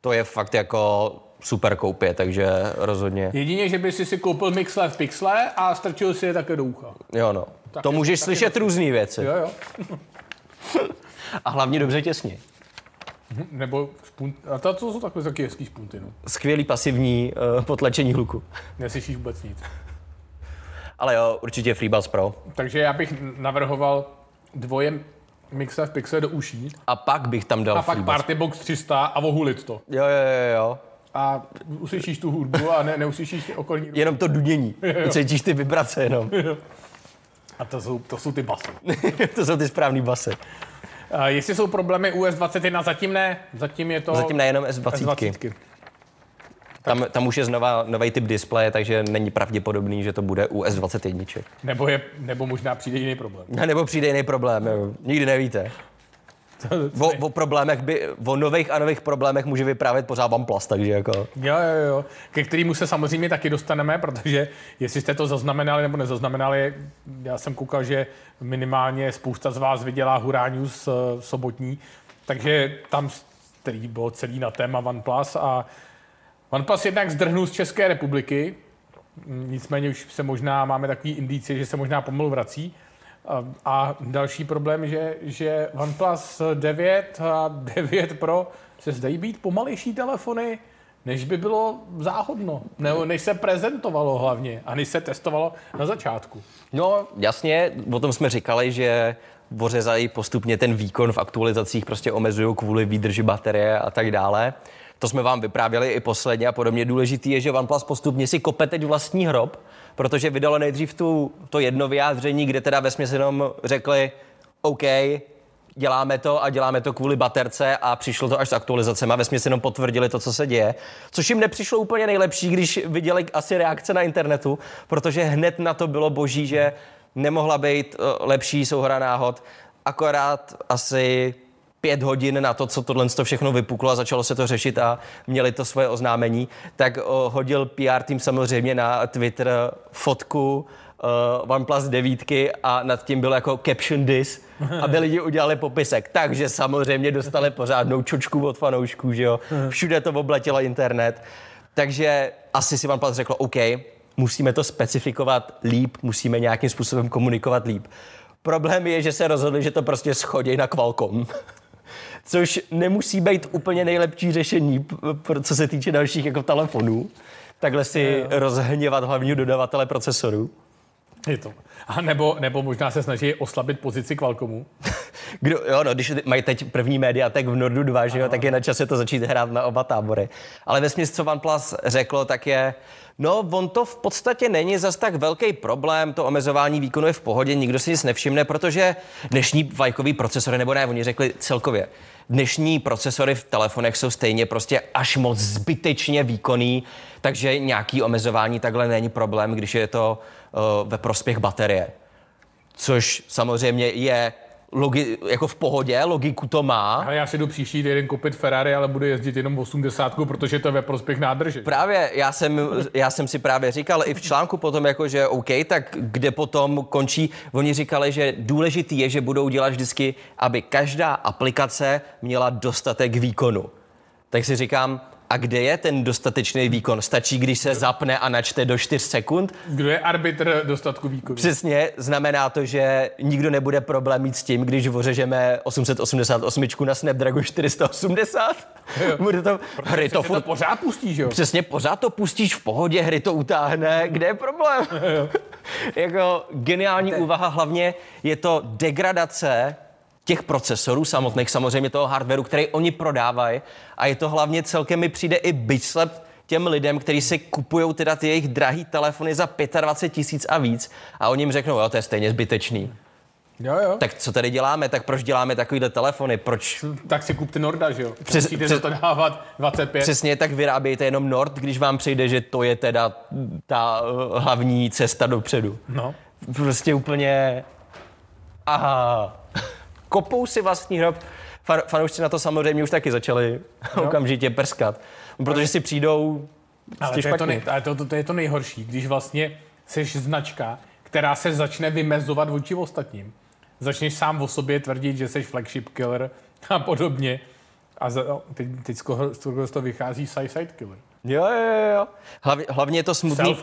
To je fakt jako super koupě, takže rozhodně. Jedině, že by si si koupil Mixler v Pixle a strčil si je také do ucha. Jo no. Tak to je- můžeš tak slyšet různé věci. Jo, jo. A hlavně dobře těsně. Nebo špunt, a to, to jsou takové taky hezký špunty, no. Skvělý pasivní uh, potlačení hluku. Neslyšíš vůbec nic. Ale jo, určitě FreeBuds Pro. Takže já bych navrhoval dvoje Mixler v Pixle do uší A pak bych tam dal a pak FreeBuds. Party Box 300 a ohulit to. Jo, jo, jo, jo. A uslyšíš tu hudbu a ne, neuslyšíš okolní hudbu. Jenom to dunění. (laughs) Cítíš ty vibrace jenom. A to jsou, to jsou ty basy. (laughs) to jsou ty správný basy. A jestli jsou problémy US 21, zatím ne. Zatím je to Zatím nejenom S20. S20. Tam, tam už je znova nový typ displeje, takže není pravděpodobný, že to bude u S21. Nebo, je, nebo možná přijde jiný problém. (laughs) Nebo přijde jiný problém, jo. nikdy nevíte. O, o problémech by, o nových a nových problémech může vyprávět pořád OnePlus, takže jako... Jo, jo, jo. Ke kterému se samozřejmě taky dostaneme, protože jestli jste to zaznamenali nebo nezaznamenali, já jsem koukal, že minimálně spousta z vás viděla Hurá News eh, sobotní, takže tam, který bylo celý na téma OnePlus a OnePlus jednak zdrhnul z České republiky, nicméně už se možná, máme takový indicie, že se možná pomalu vrací. A, další problém, že, že OnePlus 9 a 9 Pro se zdají být pomalejší telefony, než by bylo záhodno, nebo než se prezentovalo hlavně a než se testovalo na začátku. No, jasně, o tom jsme říkali, že ořezají postupně ten výkon v aktualizacích, prostě omezují kvůli výdrži baterie a tak dále. To jsme vám vyprávěli i posledně a podobně. Důležitý je, že OnePlus postupně si kope teď vlastní hrob, protože vydalo nejdřív tu, to jedno vyjádření, kde teda ve jenom řekli OK, děláme to a děláme to kvůli baterce a přišlo to až s aktualizacemi a ve jenom potvrdili to, co se děje. Což jim nepřišlo úplně nejlepší, když viděli asi reakce na internetu, protože hned na to bylo boží, že nemohla být eh, lepší souhra náhod. Akorát asi pět hodin na to, co tohle to všechno vypuklo a začalo se to řešit a měli to svoje oznámení, tak hodil PR tým samozřejmě na Twitter fotku uh, OnePlus 9 a nad tím byl jako caption this, aby lidi udělali popisek. Takže samozřejmě dostali pořádnou čočku od fanoušků, že jo. Všude to obletilo internet. Takže asi si OnePlus řeklo, OK, musíme to specifikovat líp, musíme nějakým způsobem komunikovat líp. Problém je, že se rozhodli, že to prostě schodí na Qualcomm. Což nemusí být úplně nejlepší řešení, co se týče dalších jako telefonů. Takhle si rozhněvat hlavního dodavatele procesorů. Je to. A nebo, nebo možná se snaží oslabit pozici Qualcommu. (laughs) Kdo, jo, no, když mají teď první médiatek v Nordu 2, že jo, tak je na čase to začít hrát na oba tábory. Ale ve co OnePlus řeklo, tak je, no, on to v podstatě není zas tak velký problém, to omezování výkonu je v pohodě, nikdo si nic nevšimne, protože dnešní vajkový procesory, nebo ne, oni řekli celkově, dnešní procesory v telefonech jsou stejně prostě až moc zbytečně výkonný, takže nějaký omezování takhle není problém, když je to uh, ve prospěch baterie. Což samozřejmě je logi, jako v pohodě, logiku to má. Ale já si jdu příští týden koupit Ferrari, ale budu jezdit jenom 80, protože to je ve prospěch nádrže. Právě, já jsem, já jsem si právě říkal i v článku potom, jako že OK, tak kde potom končí, oni říkali, že důležitý je, že budou dělat vždycky, aby každá aplikace měla dostatek výkonu. Tak si říkám, a kde je ten dostatečný výkon? Stačí, když se zapne a načte do 4 sekund? Kdo je arbitr dostatku výkonu? Přesně, znamená to, že nikdo nebude problém mít s tím, když ořežeme 888 na Snapdragon 480. (laughs) Bude to, hry to, furt... to pořád pustí, že jo? Přesně, pořád to pustíš v pohodě, hry to utáhne, kde je problém? (laughs) jako geniální úvaha, hlavně je to degradace těch procesorů samotných, samozřejmě toho hardwareu, který oni prodávají. A je to hlavně celkem mi přijde i byčslep těm lidem, kteří si kupují teda ty jejich drahý telefony za 25 tisíc a víc a oni jim řeknou, jo, to je stejně zbytečný. Jo, jo. Tak co tady děláme? Tak proč děláme takovýhle telefony? Proč? Tak si kupte Norda, že jo? Přes, Musíte přes, to dávat 25. Přesně, tak vyrábějte jenom Nord, když vám přijde, že to je teda ta uh, hlavní cesta dopředu. No. Prostě úplně... Aha kopou si vlastní hrob. Fan, fanoušci na to samozřejmě už taky začali no. okamžitě prskat, protože si přijdou ale to, je to, nej, ale to, to, to je to nejhorší, když vlastně jsi značka, která se začne vymezovat vůči ostatním. Začneš sám o sobě tvrdit, že jsi flagship killer a podobně. A za, no, teď, teď z toho vychází side killer. Jo, jo, jo. Hlavně, hlavně je to smutný.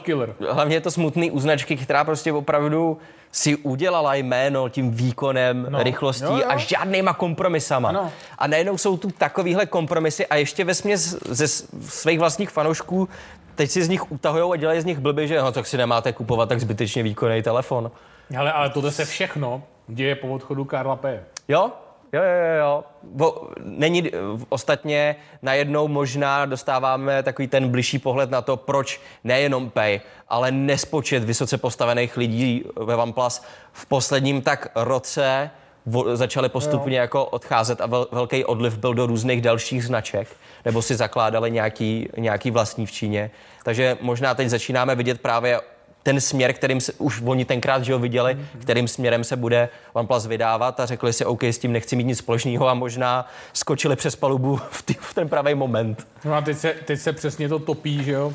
Hlavně je to smutný u značky, která prostě opravdu si udělala jméno tím výkonem, no. rychlostí jo, jo. a žádnýma kompromisama. Ano. A najednou jsou tu takovýhle kompromisy a ještě ve směs ze svých vlastních fanoušků teď si z nich utahují a dělají z nich blby, že no, tak si nemáte kupovat tak zbytečně výkonný telefon. Ale, ale tohle se všechno děje po odchodu Karla P. Jo, Jo, jo, jo. Bo, není, ostatně najednou možná dostáváme takový ten bližší pohled na to, proč nejenom Pay, ale nespočet vysoce postavených lidí ve OnePlus v posledním tak roce vo, začali postupně jo. jako odcházet a vel, velký odliv byl do různých dalších značek, nebo si zakládali nějaký, nějaký vlastní v Číně. Takže možná teď začínáme vidět právě ten směr, kterým se, už oni tenkrát že ho viděli, mm-hmm. kterým směrem se bude OnePlus vydávat a řekli si, OK, s tím nechci mít nic společného a možná skočili přes palubu (laughs) v, tý, v ten pravý moment. No a teď se, teď se přesně to topí, že jo?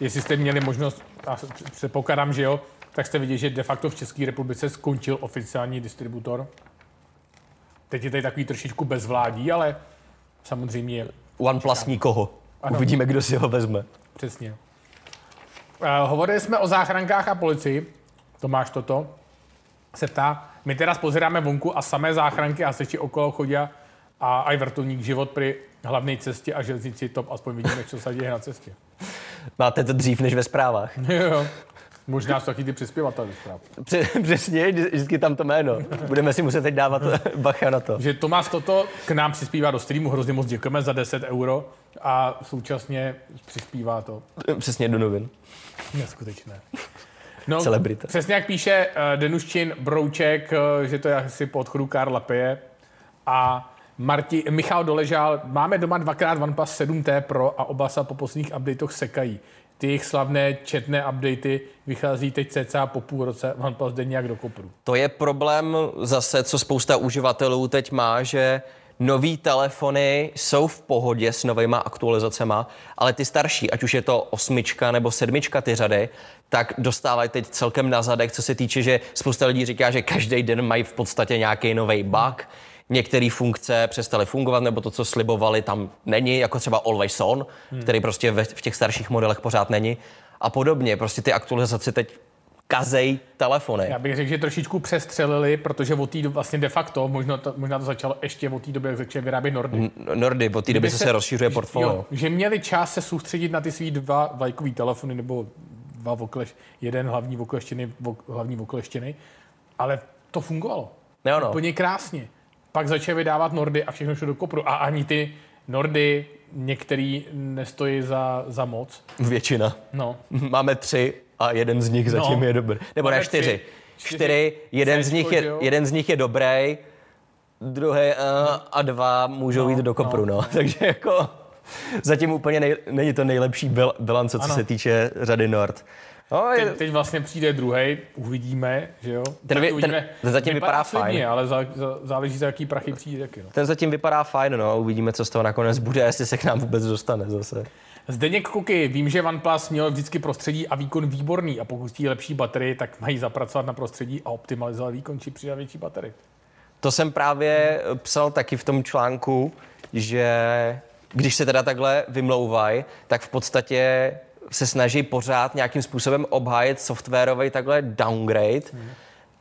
Jestli jste měli možnost, a předpokládám, že jo, tak jste viděli, že de facto v České republice skončil oficiální distributor. Teď je tady takový trošičku bezvládí, ale samozřejmě... OnePlus nikoho. Ano. Uvidíme, kdo si ho vezme. Přesně. Uh, hovorili jsme o záchrankách a policii. Tomáš toto se ptá. My teda spozeráme vonku a samé záchranky a seči okolo chodí a aj vrtulník život při hlavní cestě a železnici top, aspoň vidíme, co se děje na cestě. Máte to dřív než ve zprávách. jo. Možná jsou taky ty přispěvatele zpráv. (laughs) Přesně, vždycky tam to jméno. Budeme si muset teď dávat bacha na to. Že Tomáš toto k nám přispívá do streamu, hrozně moc děkujeme za 10 euro a současně přispívá to. Přesně do novin. Neskutečné. No, Celebrita. Přesně jak píše uh, Denuščin Brouček, že to je asi po odchodu Karla Peje. A Marti, Michal Doležal, máme doma dvakrát OnePlus 7T Pro a oba se po posledních updatech sekají. Ty jejich slavné četné updaty vychází teď cca po půl roce OnePlus jde nějak do kopru. To je problém zase, co spousta uživatelů teď má, že Nové telefony jsou v pohodě s novými aktualizacemi, ale ty starší, ať už je to osmička nebo sedmička ty řady, tak dostávají teď celkem na zadek, co se týče, že spousta lidí říká, že každý den mají v podstatě nějaký nový bug, některé funkce přestaly fungovat, nebo to, co slibovali, tam není, jako třeba Always On, hmm. který prostě v těch starších modelech pořád není. A podobně, prostě ty aktualizace teď kazej telefony. Já bych řekl, že trošičku přestřelili, protože od té vlastně de facto, možná to, možná to začalo ještě od té doby, jak začali vyrábět Nordy. Nordy, od té doby se, se rozšiřuje portfolio. Jo, že měli čas se soustředit na ty svý dva vlajkový telefony, nebo dva vokleš, jeden hlavní vokleštiny, hlavní vokleštiny, ale to fungovalo. Jo, no. Úplně krásně. Pak začali vydávat Nordy a všechno šlo do kopru. A ani ty Nordy některý nestojí za, za moc. Většina. No. Máme tři a jeden z nich zatím no. je dobrý. Nebo ne, čtyři. Čtyři, jeden, z nich je, jeden z nich je dobrý, druhý uh, a dva můžou No, jít do kopru, no. no. (laughs) Takže jako zatím úplně nej, není to nejlepší bil, bilance, co Ano. se týče řady Nord. No, je, Teď, teď vlastně přijde druhý, uvidíme, že jo? Ten vy- Uvidíme. ten- ten zatím vypadá slibně, fajn. ale za, za, záleží, za jaký prachy přijde taky. No. ten zatím vypadá fajn, no. Uvidíme, co z toho nakonec bude, jestli se k nám vůbec dostane zase. Zdeněk Kuky, vím, že OnePlus měl vždycky prostředí a výkon výborný a pokud chtějí lepší baterii, tak mají zapracovat na prostředí a optimalizovat výkon či přidat větší baterii. To jsem právě psal taky v tom článku, že když se teda takhle vymlouvají, tak v podstatě se snaží pořád nějakým způsobem obhájit softwarový takhle downgrade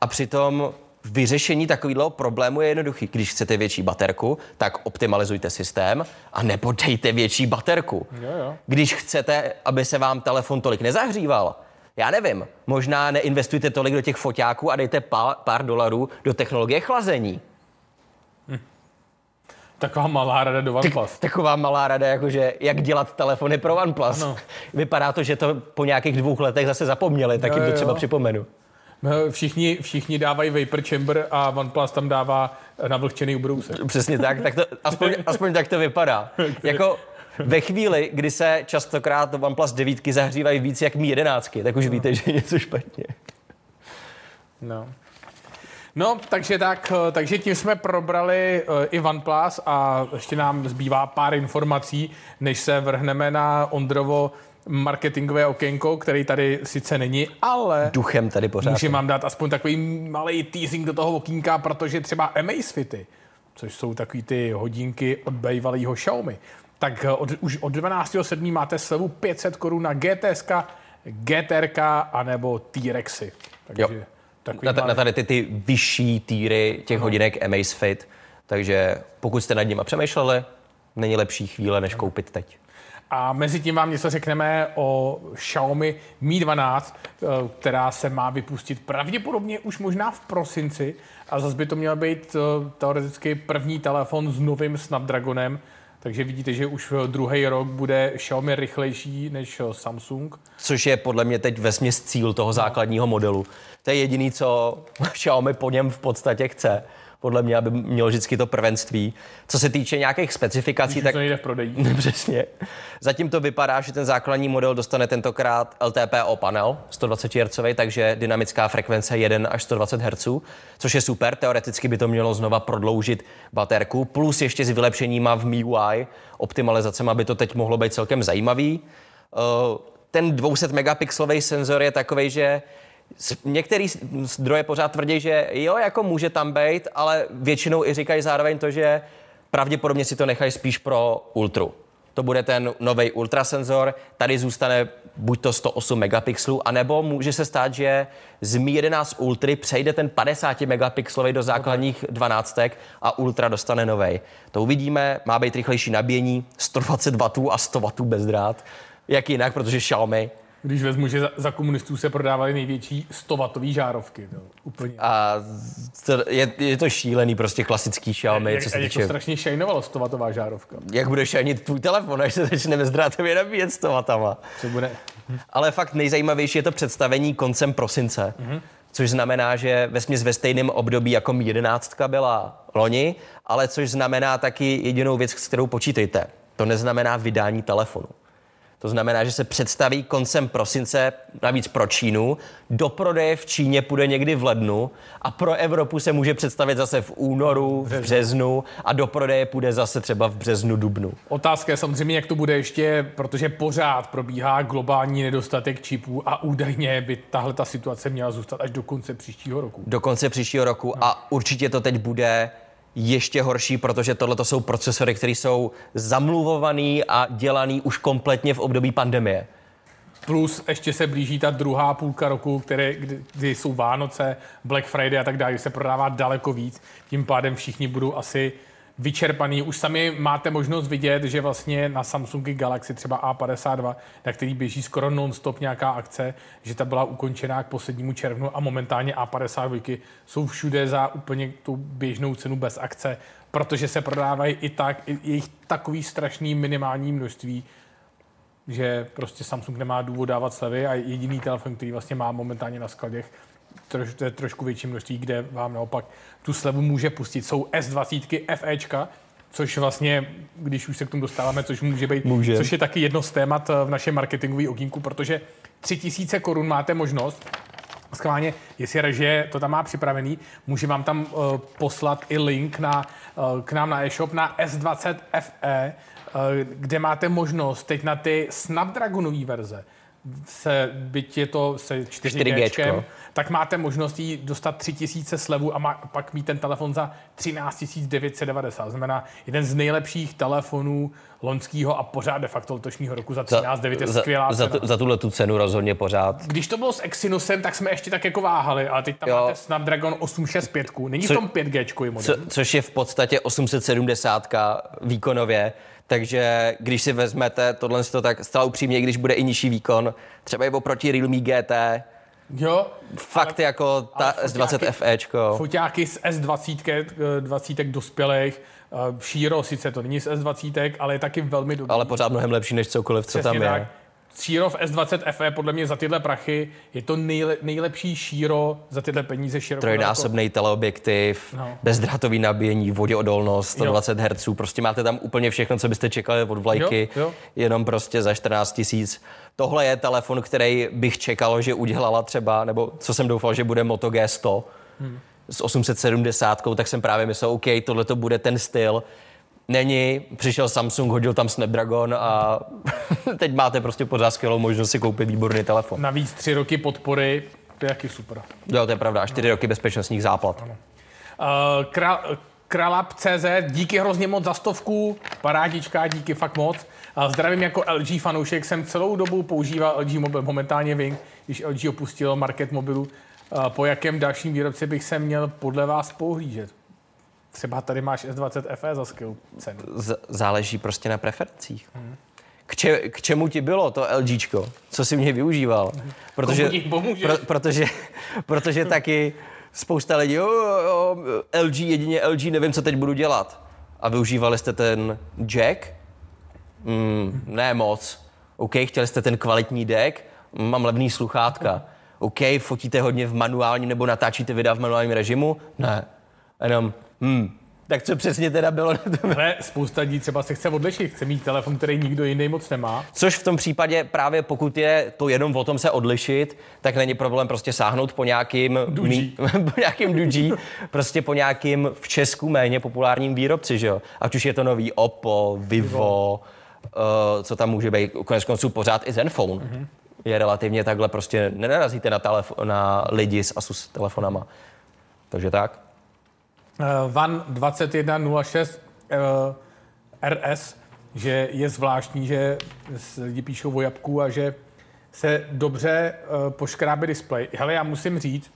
a přitom vyřešení takového problému je jednoduchý. Když chcete větší baterku, tak optimalizujte systém a nebo dejte větší baterku. Jo, jo. Když chcete, aby se vám telefon tolik nezahříval, já nevím, možná neinvestujte tolik do těch foťáků a dejte pár, pár dolarů do technologie chlazení. Taková malá rada do OnePlus. Taková malá rada, jakože jak dělat telefony pro OnePlus. Ano. (laughs) Vypadá to, že to po nějakých dvou letech zase zapomněli, tak Jo, jim to jo. třeba připomenu. No, Všichni, všichni dávají vapor chamber a OnePlus tam dává navlhčený ubrousek. Přesně tak, tak to, aspoň, (laughs) aspoň tak to vypadá. Jako ve chvíli, kdy se častokrát OnePlus 9 zahřívají víc jak Mi 11, tak už víte, že je něco špatně. No. No, takže tak, eh, takže tím jsme probrali eh, i OnePlus a ještě nám zbývá pár informací, než se vrhneme na Ondrovo marketingové okénko, který tady sice není, ale Duchem tady pořád. můžeme vám dát aspoň takový malý teasing do toho okýnka, protože třeba Amazfity, což jsou takový ty hodinky od bývalého Xiaomi, tak eh, od, už od 12.7. máte slevu 500 korun na GTSK, GTRK anebo T-Rexy. Takže Jo. Na, na tady ty, ty vyšší týry těch hodinek Amazfit. Takže pokud jste nad nimi přemýšleli, není lepší chvíle, než koupit teď. A mezi tím vám něco řekneme o Xiaomi Mi 12, eh, která se má vypustit pravděpodobně už možná v prosinci. A zase by to měl být eh, teoreticky první telefon s novým Snapdragonem. Takže vidíte, že už druhý rok bude Xiaomi rychlejší než eh, Samsung. Což je podle mě teď vesměs cíl toho základního modelu. To je jediný, co (laughs) Xiaomi po něm v podstatě chce. Podle mě, aby měl vždycky to prvenství. Co se týče nějakých specifikací, Když tak to nejde v prodeji. (laughs) Přesně. Zatím to vypadá, že ten základní model dostane tentokrát LTPO panel 120 Hz, takže dynamická frekvence 1 až 120 Hz, což je super. Teoreticky by to mělo znova prodloužit baterku, plus ještě s vylepšeníma v MIUI, optimalizacemi, aby to teď mohlo být celkem zajímavý. Eh, Ten 200 megapixelový senzor je takový, že Některý zdroje pořád tvrdí, že jo, jako může tam být, ale většinou i říkají zároveň to, že pravděpodobně si to nechají spíš pro ultru. To bude ten nový ultrasenzor, tady zůstane buď to 108 megapixelů, anebo může se stát, že z Mi 11 Ultry přejde ten 50 megapixelový do základních 12 a Ultra dostane nový. To uvidíme, má být rychlejší nabíjení, 120 W a 100 W bez drát. Jak jinak, protože Xiaomi Když vezmu, že za, za komunistů se prodávaly největší 100-wattové žárovky. To, úplně. A to, je, je to šílený, prostě klasický Xiaomi, jak, co se týče... strašně šajnovalo 100-wattová žárovka. Jak budeš šajnit tvůj telefon, až se začne bezdrátově nabíjet s tomatama. Co bude? Ale fakt nejzajímavější je to představení koncem prosince, mm-hmm. což znamená, že ve ve stejném období jako Mi 11 byla loni, ale což znamená taky jedinou věc, s kterou počítejte. To neznamená vydání telefonu. To znamená, že se představí koncem prosince, navíc pro Čínu. Do prodeje v Číně půjde někdy v lednu a pro Evropu se může představit zase v únoru, v březnu a do prodeje půjde zase třeba v březnu, dubnu. Otázka je samozřejmě, jak to bude ještě, protože pořád probíhá globální nedostatek čipů a údajně by tahle ta situace měla zůstat až do konce příštího roku. do konce příštího roku a určitě to teď bude ještě horší, protože tohle to jsou procesory, které jsou zamluvovaný a dělaný už kompletně v období pandemie. Plus ještě se blíží ta druhá půlka roku, které, kdy, kdy jsou Vánoce, Black Friday a tak dále, se prodává daleko víc. Tím pádem všichni budou asi vyčerpaný. Už sami máte možnost vidět, že vlastně na Samsungy Galaxy třeba A52, na který běží skoro non-stop nějaká akce, že ta byla ukončená k poslednímu červnu a momentálně A52 jsou všude za úplně tu běžnou cenu bez akce, protože se prodávají i tak, i jejich takový strašný minimální množství, že prostě Samsung nemá důvod dávat slevy a jediný telefon, který vlastně má momentálně na skladech, troš, to je trošku větší množství, kde vám naopak tu slevu může pustit. Jsou S20 FEčka, což vlastně, když už se k tomu dostáváme, což může být, Může. což je taky jedno z témat eh, v našem marketingovém okýnku, protože 3000 korun máte možnost Schválně, jestli režie to tam má připravený, může vám tam uh, poslat i link na, uh, k nám na e-shop na S20 FE, uh, kde máte možnost teď na ty Snapdragonové verze, se, byť je to se 4G, 4G, tak máte možnost jí dostat 3000 slevu a má, pak mít ten telefon za 13 990. Znamená jeden z nejlepších telefonů loňského a pořád de facto letošního roku za 13 9 je za, skvělá za, cena. tu, za tuhle tu cenu rozhodně pořád. Když to bylo s Exynosem, tak jsme ještě tak jako váhali, ale teď tam Jo. máte Snapdragon 865. Není Co- v tom 5G model. Co, což je v podstatě 870 výkonově, takže když si vezmete tohle, tak zcela upřímně, když bude i nižší výkon, třeba i oproti Realme GT, Jo, fakt jako ta ale S20 foťáky- FEčko. foťáky z S20, eh, 20 dospělých, eh, šíro, sice to není z S20, ale je taky velmi dobrý. Ale pořád mnohem lepší než cokoliv, co tam Přesně je. tak. Šíro v S20 FE podle mě za tyhle prachy je to nejle, nejlepší šíro za tyhle peníze široko. Trojnásobný teleobjektiv, No. no. bezdrátový nabíjení, voděodolnost, 120 Hz, prostě máte tam úplně všechno, co byste čekali od vlajky, Jo, jo. jenom prostě za 14 tisíc. Tohle je telefon, který bych čekal, že udělala třeba, nebo co jsem doufal, že bude Moto G100 hmm. s 870, tak jsem právě myslel, OK, tohle to bude ten styl. Není, přišel Samsung, hodil tam Snapdragon a (laughs) teď máte prostě pořád skvělou možnost si koupit výborný telefon. Navíc tři roky podpory, to je jaký super. Jo, to je pravda, čtyři roky bezpečnostních záplat. Uh, Kra- Kralap.cz, díky hrozně moc za stovku, parádička, díky fakt moc. Uh, zdravím jako LG fanoušek, jsem celou dobu používal LG mobil, momentálně Wing, když LG opustil market mobilu. Uh, po jakém dalším výrobci bych se měl podle vás pohlížet? Třeba tady máš S20 FE za skvělou cenu. Z- záleží prostě na preferencích. K, če, k čemu ti bylo to LGčko? Co jsi mě využíval? Protože, pro, protože, protože taky spousta lidí, jo, jo, jo, LG, jedině LG, nevím, co teď budu dělat. A využívali jste ten jack? Mm, ne moc. OK, chtěli jste ten kvalitní deck? Mm, Mám levný sluchátka. OK, fotíte hodně v manuálním nebo natáčíte videa v manuálním režimu? Ne. Jenom, hm, tak co přesně teda bylo na (laughs) tom Ale spousta lidí třeba se chce odlišit, chce mít telefon, který nikdo jiný moc nemá. Což v tom případě právě pokud je to jenom o tom se odlišit, tak není problém prostě sáhnout po nějakým Duji. (laughs) po nějakým Duji, prostě po nějakým v Česku méně populárním výrobci, že jo? Ať už je to nový Oppo, Vivo, uh, co tam může být, konec konců pořád i Zenfone. Mm-hmm. Je relativně takhle, prostě nenarazíte na, telefo- na lidi s Asus telefonama. Takže tak. Uh, Van 2106 uh, RS, že je zvláštní, že lidi píšou o jabku a že se dobře uh, poškrábe displej. Hele, já musím říct,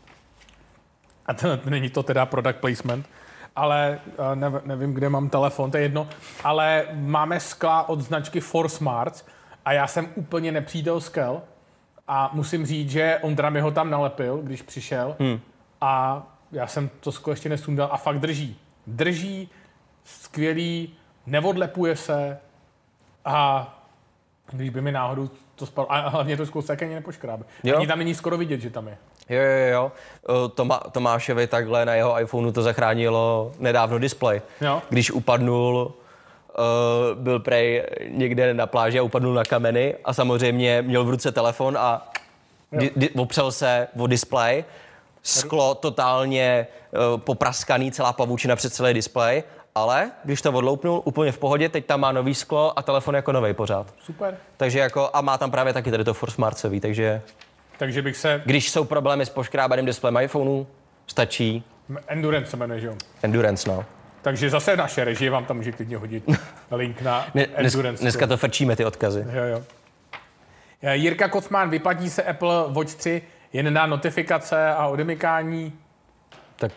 a to, není to teda product placement, ale nev, nevím, kde mám telefon, to je jedno, ale máme skla od značky Force Smarts a já jsem úplně nepřítel skel a musím říct, že Ondra mi ho tam nalepil, když přišel hmm. a já jsem to sklo ještě nesundal a fakt drží. Drží, skvělý, neodlepuje se a když by mi náhodou to spadlo, a hlavně to sklo se ani nepoškrábe. Jo. Ani tam není skoro vidět, že tam je. Jo, jo, jo. O, Toma, Tomášovi takhle na jeho iPhoneu to zachránilo nedávno displej. Jo. Když upadnul, uh, byl prej někde na pláži a upadnul na kameny a samozřejmě měl v ruce telefon a di, di, opřel se o displej. Sklo totálně uh, popraskaný, celá pavučina před celý displej, ale když to odloupnul, úplně v pohodě, teď tam má nový sklo a telefon jako nový pořád. Super. Takže jako, a má tam právě taky tady to Force Smartsový, takže Takže bych se... když jsou problémy s poškrábaným displejem iPhoneu, stačí Endurance se jmenuje, že jo? Endurance, no. Takže zase naše režie vám tam může klidně hodit (laughs) link na Ne, Endurance. dneska to frčíme, ty odkazy. Jo, jo. Eh, Jirka Kocman, vyplatí se Apple Watch 3 jen na notifikace a odemykání? Tak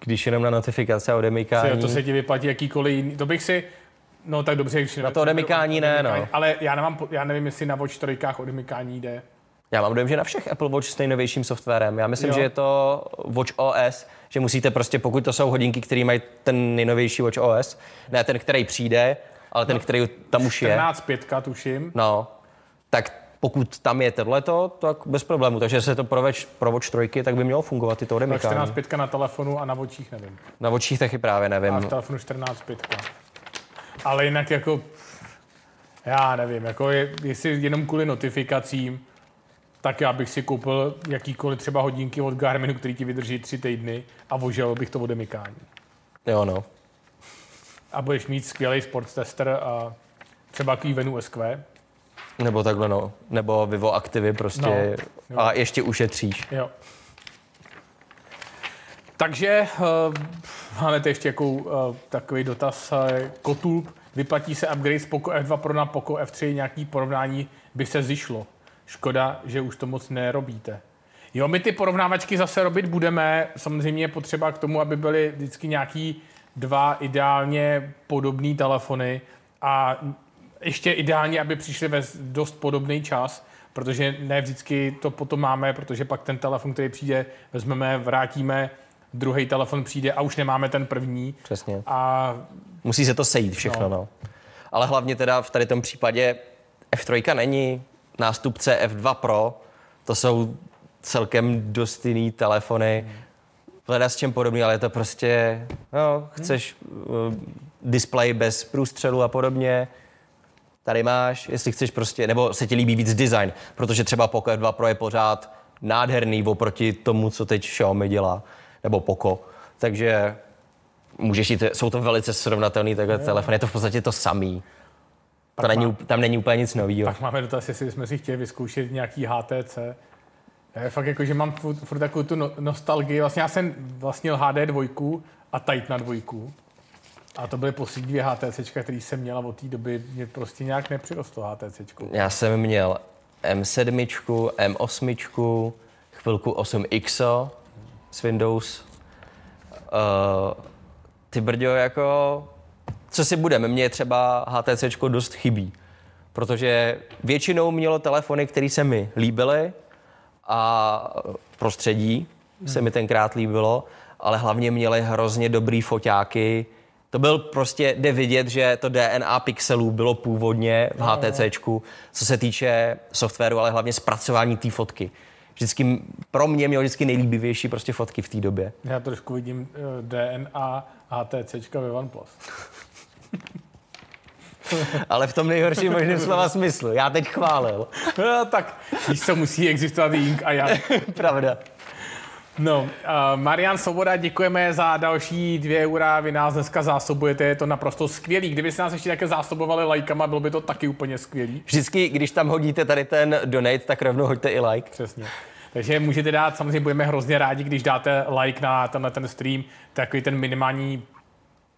když jenom na notifikace a odemykání. to se ti vyplatí jakýkoliv jiný. To bych si... No tak dobře, když Na to odemykání ne, no. Ale já, nemám, já nevím, jestli na Watch 3 odemykání jde. Já mám dojem, že na všech Apple Watch s nejnovějším softwarem. Já myslím, Jo. že je to Watch OS, že musíte prostě, pokud to jsou hodinky, které mají ten nejnovější Watch OS, ne ten, který přijde, ale ten, který tam už je, 14.5 tuším. no, tak pokud tam je tohleto, tak bez problému. Takže se to pro, več, pro Watch 3, tak by mělo fungovat i to Tak odemykání. 14 pětka na telefonu a na očích nevím. Na očích taky právě nevím. A v telefonu 14 pětka. Ale jinak jako, já nevím, jako je, jestli jenom kvůli notifikacím, tak já bych si koupil jakýkoliv třeba hodinky od Garminu, který ti vydrží tři týdny a vožel bych to odemykání. Jo, no. A budeš mít skvělý sports tester a třeba Keyvenu SQ. Nebo takhle, no. Nebo Vivo Activy prostě. No, a ještě ušetříš. Jo. Takže uh, máme tady ještě jako, uh, takový dotaz. Uh, Kotulp, vyplatí se upgrade z Poco F2 Pro na Poco F3, nějaký porovnání by se zišlo. Škoda, že už to moc nerobíte. Jo, my ty porovnávačky zase robit budeme. Samozřejmě je potřeba k tomu, aby byly vždycky nějaký dva ideálně podobné telefony a ještě ideálně, aby přišly ve dost podobný čas, protože ne vždycky to potom máme, protože pak ten telefon, který přijde, vezmeme, vrátíme, druhý telefon přijde a už nemáme ten první. Přesně. A Musí se to sejít všechno, No. no. Ale hlavně teda v tady tom případě F3 není nástupce F2 Pro, to jsou celkem dost jiný telefony. Hledá s čem podobný, ale je to prostě, no, chceš uh, display bez průstřelu a podobně, tady máš, jestli chceš prostě, nebo se ti líbí víc design, protože třeba Poco F2 Pro je pořád nádherný oproti tomu, co teď Xiaomi dělá, nebo Poco. Takže můžeš jít, jsou to velice srovnatelný takhle telefony, je to v podstatě to samý. To není, up- tam není úplně nic nového. pak máme dotaz, jestli jsme si chtěli vyzkoušet nějaký HTC. Je fakt jako, že mám furt, furt takovou tu no- nostalgii. Vlastně já jsem vlastnil HD dvojku a Titan dvojku. A to byly poslední dvě HTC, které jsem měl a od té doby mě prostě nějak nepřirostlo HTC. Já jsem měl M7, M8, chvilku 8X s Windows. Uh, ty brďo, jako, co si budeme, mně třeba HTC dost chybí, protože většinou mělo telefony, které se mi líbily a prostředí se mi tenkrát líbilo, ale hlavně měly hrozně dobrý foťáky. To byl prostě, jde vidět, že to DNA pixelů bylo původně v HTCčku, co se týče softwaru, ale hlavně zpracování té fotky. Vždycky, pro mě měl vždycky nejlíbivější prostě fotky v té době. Já trošku vidím eh, DNA HTC ve OnePlus. (laughs) Ale v tom nejhorším možném slova smyslu. Já teď chválil. (laughs) No, tak víš co, musí existovat Ying a Yang. (laughs) Pravda. No, uh, Marian Svoboda, děkujeme za další dvě eura. Vy nás dneska zásobujete, je to naprosto skvělý. Kdyby se nás ještě také zásobovali lajkama, bylo by to taky úplně skvělý. Vždycky, když tam hodíte tady ten donate, tak rovnou hoďte i like. Přesně. Takže můžete dát, samozřejmě budeme hrozně rádi, když dáte like na tenhle ten stream, takový ten minimální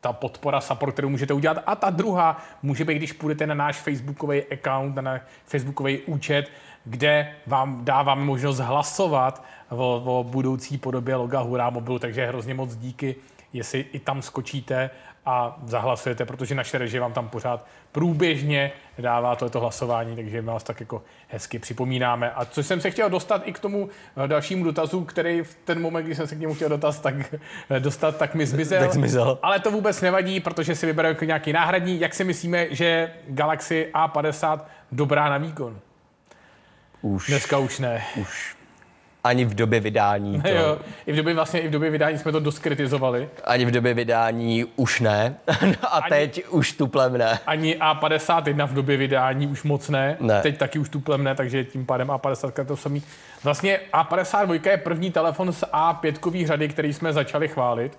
ta podpora, support, kterou můžete udělat. A ta druhá může být, když půjdete na náš facebookový account, na náš facebookový účet, kde vám dáváme možnost hlasovat o, o budoucí podobě loga Hurá mobilu, takže hrozně moc díky, jestli i tam skočíte a zahlasujete, protože naše režie vám tam pořád průběžně dává tohoto hlasování, takže my vás tak jako hezky připomínáme. A co jsem se chtěl dostat i k tomu eh, dalšímu dotazu, který v ten moment, kdy jsem se k němu chtěl dotaz, tak eh, dostat, tak mi zmizel. Tak zmizel. Ale to vůbec nevadí, protože si vybereme jako nějaký náhradní. Jak si myslíme, že Galaxy A50 dobrá na výkon? Už, Dneska už ne. už ani v době vydání (laughs) to, Jo, I v době vlastně i v době vydání jsme to dost kritizovali. ani v době vydání už ne. (laughs) A Ani- teď už tuplem ne. Ani A51 v době vydání už moc ne. Ne. Teď taky už tuplem ne, takže tím pádem A50 je to samý. Vlastně A52 je první telefon z A5 řady, který jsme začali chválit.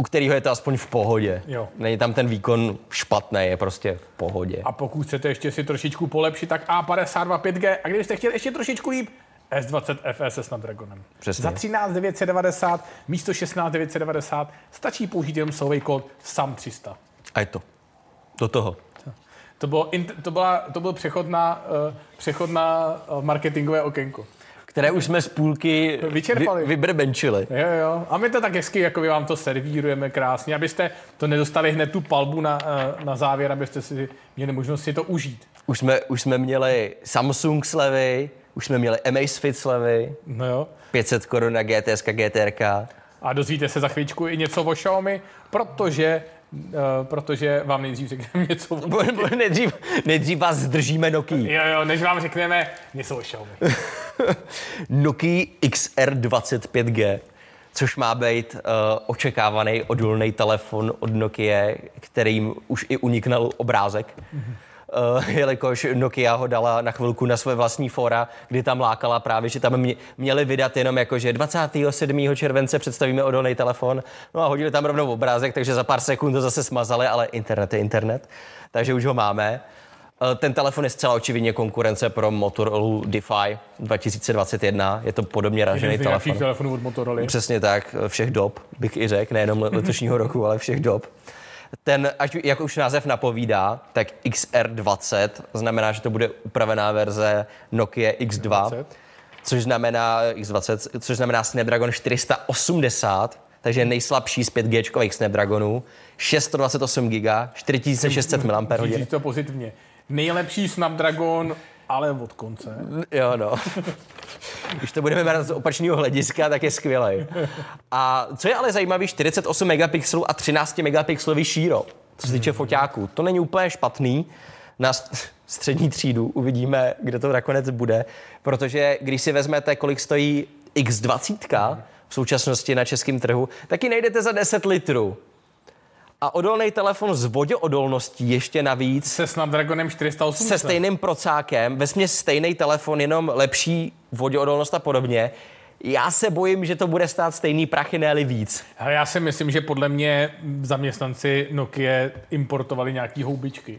U kterého je to aspoň v pohodě. Jo. Není tam ten výkon špatný, je prostě v pohodě. A pokud chcete ještě si trošičku polepšit, tak A52 5G. A kdybyste chtěli ještě trošičku líp, S20 FE se Snapdragonem. Přesně. Za 13 990 místo 16 990 stačí použít jenom slovej kód SAM300. A je to. Do toho. To, bylo, to, byla, to byl přechod na, uh, přechod na uh, marketingové okénko. Které už jsme z půlky Vyčerpali. Vy, vybrbenčili. Jo, jo. A my to tak hezky, jako vám to servírujeme krásně, abyste to nedostali hned tu palbu na, uh, na závěr, abyste si měli možnost si to užít. Už jsme, už jsme měli Samsung slevy, už jsme měli Amazfit slevy, No jo. 500 korun na GTS, GTRK. A dozvíte se za chvíličku i něco o Xiaomi, protože protože vám nejdřív řekneme něco o (laughs) nejdřív, nejdřív vás zdržíme Nokia. Jo, jo, než vám řekneme něco o Xiaomi. (laughs) Nokia XR25G, což má být uh, očekávaný odolný telefon od Nokia, kterým už i uniknul obrázek. Uh, jelikož Nokia ho dala na chvilku na své vlastní fora, kdy tam lákala právě, že tam mě, měli vydat jenom jako, že 27. července představíme odolný telefon, no a hodili tam rovnou obrázek, takže za pár sekund to zase smazali, ale internet je internet, takže už ho máme. Eh, Ten telefon je zcela očividně konkurence pro Motorola DeFi 2021. Je to podobně ražený telefon. telefonů od Motorola. Přesně tak, všech dob, bych i řekl, nejenom letošního (laughs) roku, ale všech dob. Ten, ať jak už název napovídá, tak XR20 znamená, že to bude upravená verze Nokia X2, 20. což znamená X20, což znamená Snapdragon 480, takže nejslabší z 5G Snapdragonů, 628 GB, 4600 mAh. Říct to pozitivně. Nejlepší Snapdragon, ale od konce. Jo, no. Když to budeme brát z opačného hlediska, tak je skvělý. A co je ale zajímavé, 48 megapixelů a 13 megapixelový šíro, co se týče foťáků. To není úplně špatný. Na st- střední třídu uvidíme, kde to nakonec bude, protože když si vezmete, kolik stojí X20 v současnosti na českém trhu, taky nejdete za 10 litrů. A odolný telefon s voděodolností ještě navíc Se Snapdragonem 480. se stejným procákem, ve směs stejný telefon, jenom lepší voděodolnost a podobně. Já se bojím, že to bude stát stejný prachy, ne víc. Hele, já si myslím, že podle mě zaměstnanci Nokia importovali nějaký houbičky.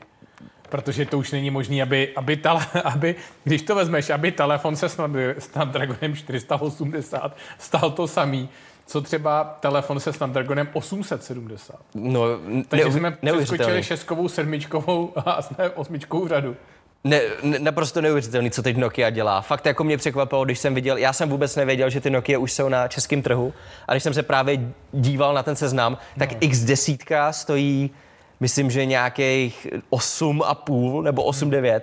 Protože to už není možné, aby, aby, tele, (laughs) aby, když to vezmeš, aby telefon se Snap- Snapdragonem 480 stal to samý, co třeba telefon se Snapdragonem 870. No, Takže jsme přeskočili šestkovou, sedmičkovou (laughs) a jsme osmičkovou řadu. Ne, ne, naprosto neuvěřitelný, co teď Nokia dělá. Fakt jako mě překvapilo, když jsem viděl, já jsem vůbec nevěděl, že ty Nokia už jsou na českém trhu. A když jsem se právě díval na ten seznam, tak X10 stojí, myslím, že nějakých 8,5 nebo 8,9.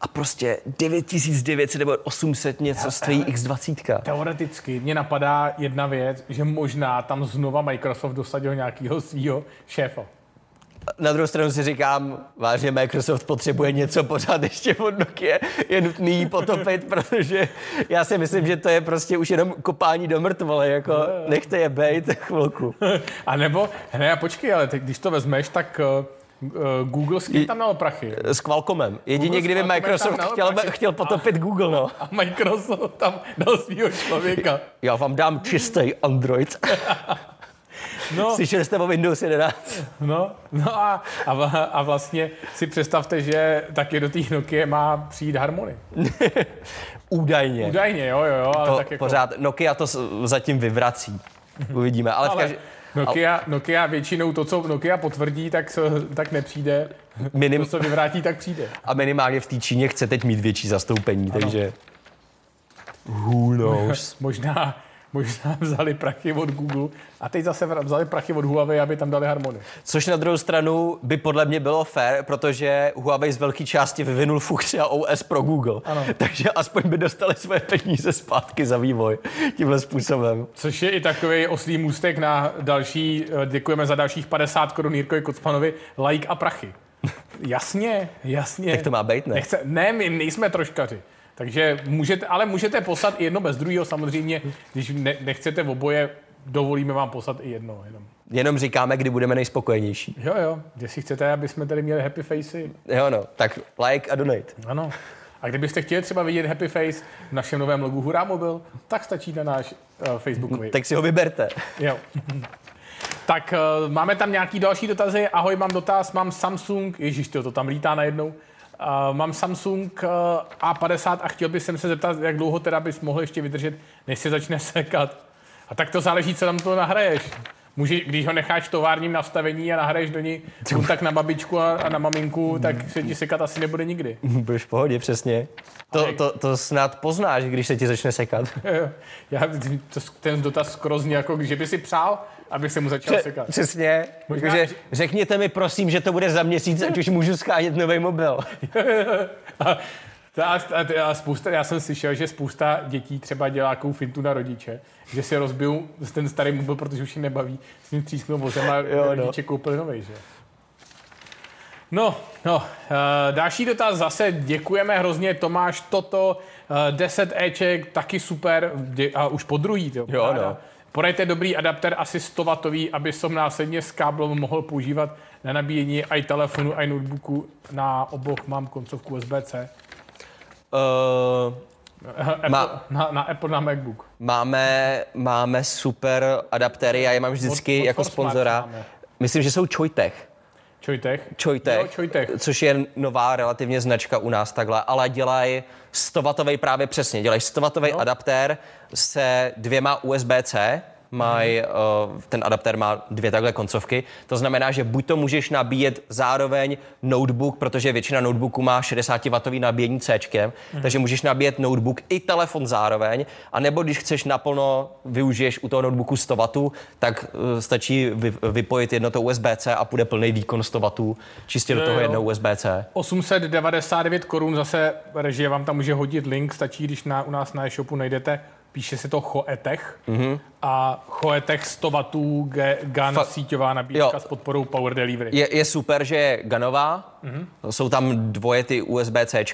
A prostě 9900 nebo 800 něco stojí X20. Teoreticky mě napadá jedna věc, že možná tam znova Microsoft dosadil nějakého svého šéfa. Na druhou stranu si říkám, vážně Microsoft potřebuje něco pořád ještě od Nokia, je nutný jí potopit, (laughs) protože já si myslím, že to je prostě už jenom kopání do mrtvole, jako nechte je bejt chvilku. (laughs) A nebo, ne, počkej, ale teď, když to vezmeš, tak uh, uh, Google s kým tam dal prachy? S Qualcommem. Jedině, Google kdyby Qualcommem Microsoft chtěl, chtěl potopit Google, no. A Microsoft tam dal svého člověka. Já vám dám čistý Android. No, Slyšeli jste o Windows 11? no, no a, a, a vlastně si představte, že taky do té Nokia má přijít Harmony. (laughs) Údajně. Údajně, jo, jo, jo, ale To tak jako... pořád, Nokia to zatím vyvrací. Uvidíme. Ale, v Ale každém... Nokia, Nokia většinou to, co Nokia potvrdí, tak, se- tak nepřijde. Minim, To, co vyvrátí, tak přijde. a minimálně v té Číně chce teď mít větší zastoupení, takže who knows. (laughs) Možná, možná (laughs) vzali prachy od Google a teď zase vzali prachy od Huawei, aby tam dali Harmony. Což na druhou stranu by podle mě bylo fair, protože Huawei z velké části vyvinul funkci a OS pro Google. Ano. (laughs) Takže aspoň by dostali své peníze zpátky za vývoj tímhle způsobem. Což je i takový oslý můstek na další, eh, děkujeme za dalších 50 korun Jirkovi Kocmanovi, like a prachy. (laughs) Jasně, jasně. Jak to má být, ne? Nechce, ne, my nejsme troškaři. Takže můžete, ale můžete poslat i jedno bez druhého samozřejmě, když ne, nechcete oboje, dovolíme vám poslat i jedno. Jenom. Jenom říkáme, kdy budeme nejspokojenější. Jo, jo, jestli chcete, aby jsme tady měli happy facey, Jo no, tak like a donate. ano. A kdybyste chtěli třeba vidět happy face v našem novém logu Hurá Mobil, tak stačí na náš uh, facebookový. Tak si ho vyberte. Jo. tak uh, máme tam nějaký další dotazy. Ahoj, mám dotaz, mám Samsung, ježíš, to tam lítá najednou. Uh, mám Samsung uh, A50 a chtěl bych se zeptat, jak dlouho teda bys mohl ještě vydržet, než se začne (laughs) sekat. A tak to záleží, co tam to nahraješ. Může, když ho necháš v továrním nastavení a nahraješ do ní kontakt na babičku a, a na maminku, tak se ti sekat asi nebude nikdy. (laughs) Budeš v pohodě, přesně. To, to, to snad poznáš, když se ti začne sekat. (laughs) Já, to, ten dotaz skoro zní jako, že by si přál, aby se mu začal sekat. Přesně. Možná- Jakože řekněte mi prosím, že to bude za měsíc, ať už můžu schánět nový mobil. (laughs) A A, a, a spousta, já jsem slyšel, že spousta dětí třeba dělá takovou fintu na rodiče, že si rozbijou ten starý mobil, protože už jim nebaví, s ním třísknou vozem a (laughs) jo, no. rodiče koupili nový, že? No, no, uh, další dotaz zase děkujeme hrozně, Tomáš, toto, uh, 10 Eček, taky super, dě, a už po druhý, jo. jo no. Porejte dobrý adapter, asi 100 W, aby som následně s káblem mohl používat na nabíjení i telefonu, i notebooku. Na oboch mám koncovku USB-C. Uh, Apple, má, na, na Apple na MacBook. Máme, máme super adaptéry, já je mám vždycky od, jako sponzora. Myslím, že jsou Choitech. Choitech? Choitech, jo, Choitech, což je nová relativně značka u nás takhle, ale dělají 100 právě přesně. Dělají 100 no. adaptér se dvěma USB-C, mají, uh, ten adaptér má dvě takhle koncovky. To znamená, že buď to můžeš nabíjet zároveň notebook, protože většina notebooků má 60W nabíjení C, mm. takže můžeš nabíjet notebook i telefon zároveň, a nebo když chceš naplno, využiješ u toho notebooku 100 W, tak uh, stačí vy, vypojit jedno to USB-C a půjde plný výkon 100 W čistě do toho jednou USB-C. 899 korun zase režie vám tam může hodit link, stačí, když na, u nás na e-shopu najdete píše se to Choetech mm-hmm. a Choetech 100 W GAN Fa- síťová nabíječka jo. s podporou Power Delivery. Je, je super, že je GANová, mm-hmm. jsou tam dvoje ty USB-C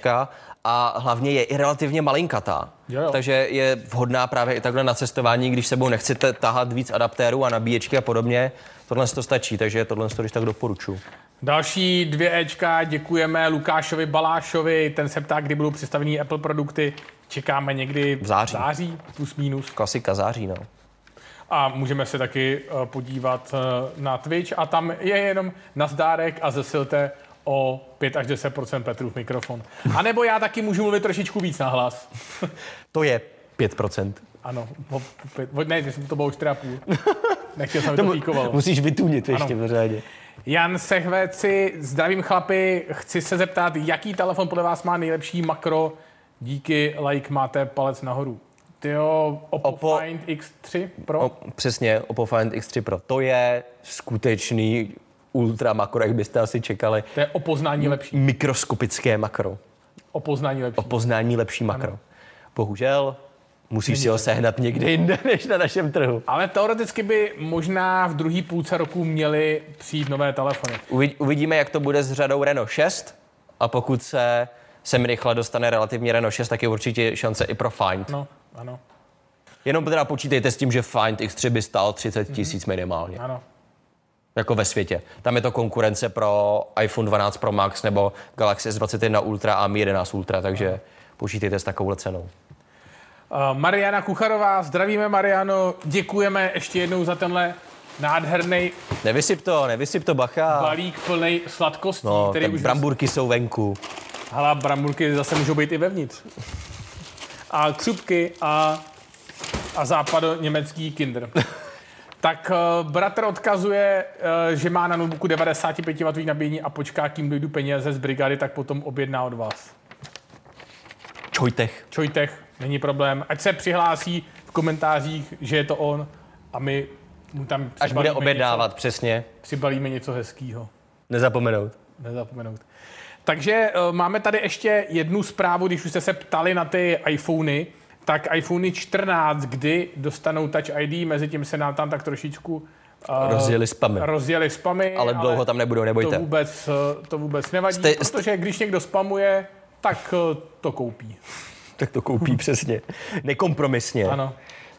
a hlavně je i relativně malinkatá. Jo, jo. Takže je vhodná právě i takhle na cestování, když sebou nechcete tahat víc adaptérů a nabíječky a podobně. Tohle to stačí, takže tohle to když tak doporučuji. Další dvě Ečka, děkujeme Lukášovi Balášovi, ten se ptá, kdy budou představení Apple produkty. Čekáme někdy v září, září plus minus. Klasika září, no. A můžeme se taky uh, podívat uh, na Twitch a tam je jenom nazdárek a zesilte o 5 až 10% Petrův mikrofon. A nebo já taky můžu mluvit trošičku víc na hlas. to je 5% Ano, o, o, ne, to bylo už 4,5. Nechtěl jsem, to, to píkovalo. Musíš vytunit ještě pořádně. Jan Sehveci, zdravím chlapi, chci se zeptat, jaký telefon podle vás má nejlepší makro, díky like máte palec nahoru. Tyjo, Oppo, Oppo Find X3 Pro? O, přesně, Oppo Find X3 Pro. To je skutečný ultra makro, jak byste asi čekali. To je opoznání lepší. Mikroskopické makro. Opoznání lepší. Opoznání lepší makro. Ano. Bohužel, musíš Není si ho sehnat někde jinde, (laughs) než na našem trhu. Ale teoreticky by možná v druhý půlce roku měly přijít nové telefony. Uvidíme, jak to bude s řadou Renault 6 a pokud se sem rychle dostane relativně Renault 6, tak je určitě šance i pro Find. No, ano. Jenom teda počítejte s tím, že Find X3 by stál 30 mhm. tisíc mm-hmm. minimálně. Ano. Jako ve světě. Tam je to konkurence pro iPhone 12 Pro Max nebo Galaxy S21 Ultra a Mi 11 Ultra, takže ano. počítejte s takovou cenou. Uh, Mariana Kucharová, zdravíme Mariano, děkujeme ještě jednou za tenhle nádherný. Nevysyp to, nevysyp to, bacha. Balík plný sladkostí, no, který už... bramburky jsou venku. Hala, bramburky zase můžou být i vevnitř. A křupky a, a západo německý kinder. tak uh, bratr odkazuje, uh, že má na notebooku 95W nabíjení a počká, kým dojdu peníze z brigády, tak potom objedná od vás. Čojtech. Čojtech, není problém. Ať se přihlásí v komentářích, že je to on a my mu tam Až bude objednávat, něco, přesně. Přibalíme něco hezkého. Nezapomenout. Nezapomenout. Takže uh, máme tady ještě jednu zprávu, když už jste se ptali na ty iPhony, tak iPhony 14, kdy dostanou Touch ID, mezi tím se nám tam tak trošičku uh, rozjeli spamy. Rozjeli spamy. Ale dlouho ale tam nebudou, nebojte. To vůbec, uh, to vůbec nevadí, jste, protože když někdo spamuje, tak to koupí. Tak to koupí (laughs) přesně. Nekompromisně. Ano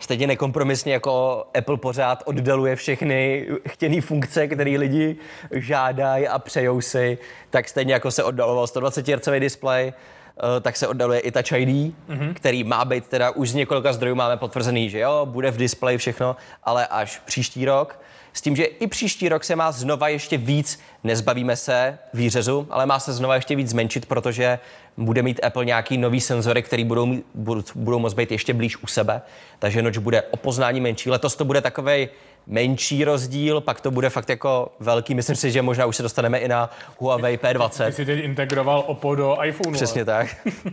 stejně nekompromisně jako Apple pořád oddaluje všechny chtěné funkce, které lidi žádají a přejou si, tak stejně jako se oddaloval 120 Hz display, eh, tak se oddaluje i Touch ID, mm-hmm. který má být teda už z několika zdrojů máme potvrzený, že jo, bude v displeji všechno, ale až příští rok. S tím, že i příští rok se má znova ještě víc, nezbavíme se výřezu, ale má se znova ještě víc zmenšit, protože bude mít Apple nějaký nový senzory, který budou, mít, budou, budou moct být ještě blíž u sebe, takže noč bude o poznání menší. Letos to bude takový menší rozdíl, pak to bude fakt jako velký. Myslím si, že možná už se dostaneme i na Huawei P20. Ty jsi teď integroval Oppo do iPhoneu. Přesně ale. tak. uh,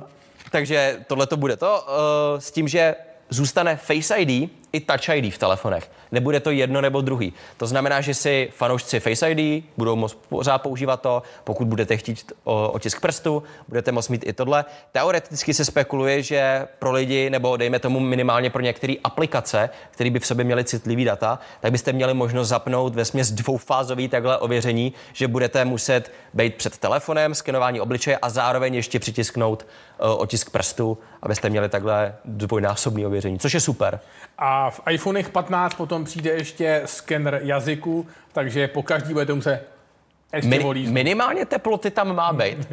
(laughs) takže tohle to bude to. Uh, s tím, že zůstane Face ID i Touch ID v telefonech. Nebude to jedno nebo druhý. To znamená, že si fanoušci Face ID budou moct pořád používat to, pokud budete chtít otisk prstu, budete moct mít i tohle. Teoreticky se spekuluje, že pro lidi, nebo dejme tomu minimálně pro některé aplikace, které by v sobě měly citlivý data, tak byste měli možnost zapnout ve směs dvoufázový takhle ověření, že budete muset být před telefonem, skenování obličeje a zároveň ještě přitisknout uh, otisk prstu, abyste měli takhle dvojnásobný ověření, což je super. A v iPhonech 15 potom přijde ještě skener jazyku, takže po každý budete muset ještě Min, volíznout. Minimálně teploty tam má být.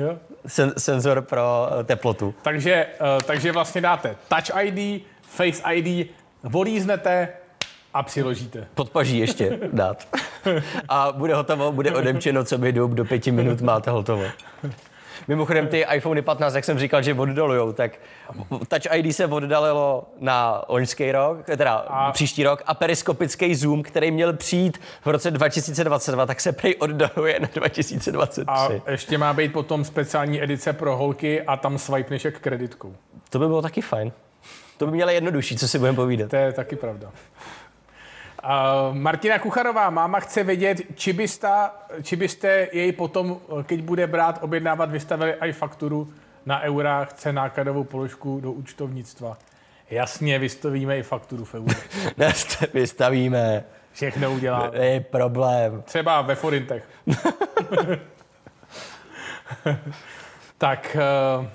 Sen, senzor pro eh, teplotu. Takže, uh, takže vlastně dáte Touch ID, Face ID, volíznete a přiložíte. Podpaží ještě (laughs) dát. A bude hotovo, bude odemčeno, co by do pěti minut máte hotovo. Mimochodem ty iPhone 15, jak jsem říkal, že oddalujou, tak Touch ID se oddalilo na loňský rok, teda a... příští rok a periskopický zoom, který měl přijít v roce 2022, tak se prej oddaluje na 2023. A ještě má být potom speciální edice pro holky a tam swipeneš jak kreditkou. To by bylo taky fajn. To by mělo jednodušší, co si budeme povídat. To je taky pravda. Uh, Martina Kucharová, máma chce vědět, či byste, či byste jej potom, keď bude brát, objednávat, vystavili i fakturu na eura, chce nákladovou položku do účtovnictva. Jasně, vystavíme i fakturu v eurech. (laughs) vystavíme. Všechno uděláme. Je problém. Třeba ve forintech. (laughs) tak, uh,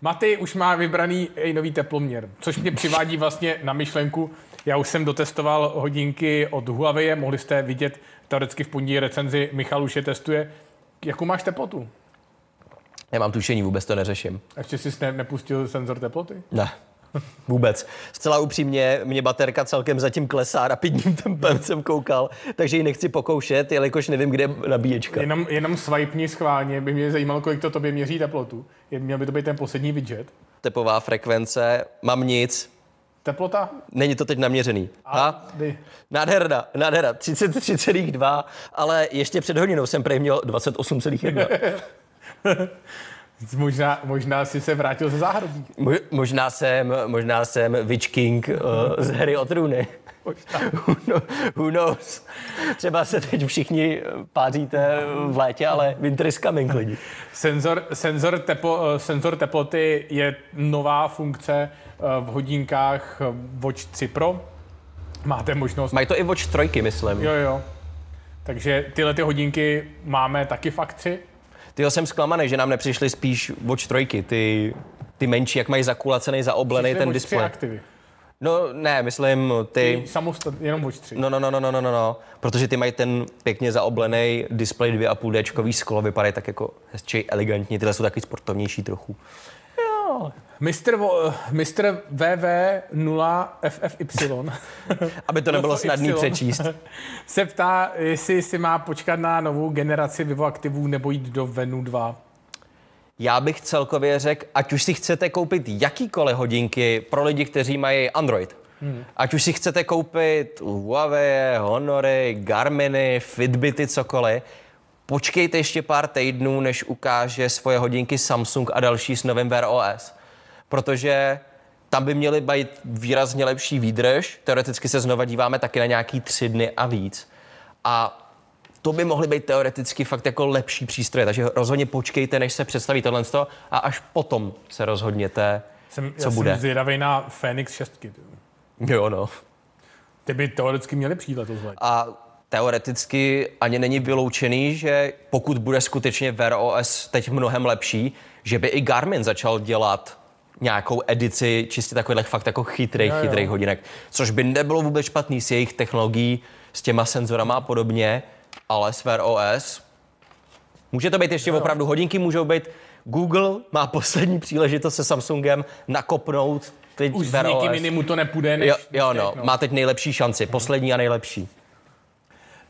Maty už má vybraný i nový teploměr, což mě přivádí vlastně na myšlenku, já už jsem dotestoval hodinky od Huawei, mohli jste vidět teoreticky v pondělí recenzi, Michal už je testuje. Jakou máš teplotu? Nemám tušení, vůbec to neřeším. A ještě jsi ne, nepustil senzor teploty? Ne. Vůbec. Zcela upřímně, mě baterka celkem zatím klesá, rapidním (laughs) tempem jsem koukal, takže ji nechci pokoušet, jelikož nevím, kde je nabíječka. Jenom, jenom swipni schválně, by mě zajímalo, kolik to tobě měří teplotu. Měl by to být ten poslední widget. Tepová frekvence, mám nic, Teplota? Není to teď naměřený. A, a nádherna, nádherna, 33,2, ale ještě před hodinou jsem prej měl 28,1. (laughs) možná, možná si se vrátil ze záhrobí. Mo, možná jsem, možná jsem Witch King uh, z hry o trůny. who, knows? Třeba se teď všichni páříte v létě, ale winter is coming, lidi. Senzor, senzor, teplo, senzor teploty je nová funkce eh, v hodinkách eh, Watch 3 Pro. Máte možnost... Mají to i Watch 3, myslím. Jo, jo. Takže tyhle ty hodinky máme taky v akci. Ty jsem zklamaný, že nám nepřišly spíš Watch 3, ty, ty menší, jak mají zakulacený, zaoblený ten displej. aktivy. No ne, myslím ty... Ty samostat, jenom Watch 3. No, no, no, no, no, no, no, protože ty mají ten pěkně zaoblený displej 2,5 D sklo, vypadají tak jako hezčí, elegantní, tyhle jsou taky sportovnější trochu. Jo. Mr. Vo, Mr. VV0 FFY. Aby to nebylo snadný přečíst. (laughs) se ptá, jestli si má počkat na novou generaci Vivo aktivů nebo jít do Venu 2 já bych celkově řekl, ať už si chcete koupit jakýkoliv hodinky pro lidi, kteří mají Android, hmm. ať už si chcete koupit Huawei, Honory, Garminy, Fitbity, cokoliv, počkejte ještě pár týdnů, než ukáže svoje hodinky Samsung a další s novým Wear OS. Protože tam by měly být výrazně lepší výdrž. Teoreticky se znova díváme taky na nějaký tři dny a víc. A to by mohly být teoreticky fakt jako lepší přístroje, takže rozhodně počkejte, než se představí tohle a až potom se rozhodněte, jsem, co já bude. Jsem zvědavý na Phoenix 6. Jo, no. Ty by teoreticky měly přijít letos A teoreticky ani není vyloučený, že pokud bude skutečně Wear OS teď mnohem lepší, že by i Garmin začal dělat nějakou edici čistě takových fakt jako chytrých, chytrých hodinek, což by nebylo vůbec špatný s jejich technologií, s těma senzorama a podobně, ale s Wear OS může to být ještě jo. opravdu hodinky, můžou být Google má poslední příležitost se Samsungem nakopnout teď Už Wear s někým jiným mu to nepůjde, než Jo, jo no, no, má teď nejlepší šanci, poslední a nejlepší.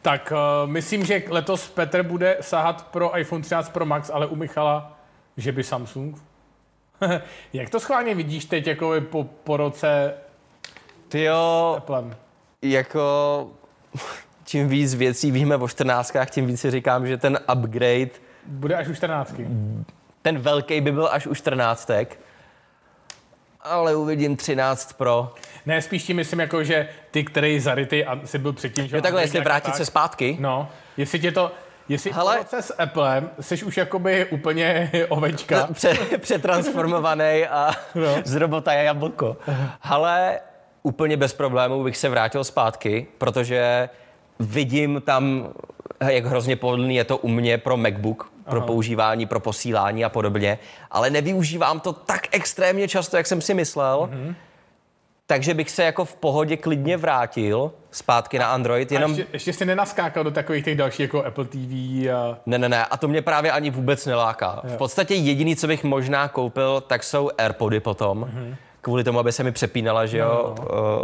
Tak uh, myslím, že letos Petr bude sahat pro iPhone 13 Pro Max, ale u Michala, že by Samsung. (laughs) Jak to schválně vidíš teď jako po, po roce Ty jo, jako (laughs) čím víc věcí víme o 14, tím víc si říkám, že ten upgrade... Bude až u 14. Ten velký by byl až u 14. ale uvidím 13 Pro. Ne, spíš tím myslím jako, že ty, který zarytý a jsi byl předtím, že... Jo, takhle, jestli vrátit tak. se zpátky. No, jestli tě to... Jestli Hele- s Applem jsi už jakoby úplně (laughs) ovečka. Pře- přetransformovaný a No. (laughs) z robota je jablko. Ale úplně bez problémů bych se vrátil zpátky, protože vidím tam, jak hrozně pohodlný je to u mě pro MacBook, pro Aha. používání, pro posílání a podobně, ale nevyužívám to tak extrémně často, jak jsem si myslel. Mhm. Takže bych se jako v pohodě klidně vrátil zpátky na Android, A jenom... ještě, ještě jsi nenaskákal do takových těch dalších jako Apple TV a... Ne, ne, ne, a to mě právě ani vůbec neláká. V podstatě jediný, co bych možná koupil, tak jsou Airpody potom, mm-hmm. kvůli tomu, aby se mi přepínala, že jo,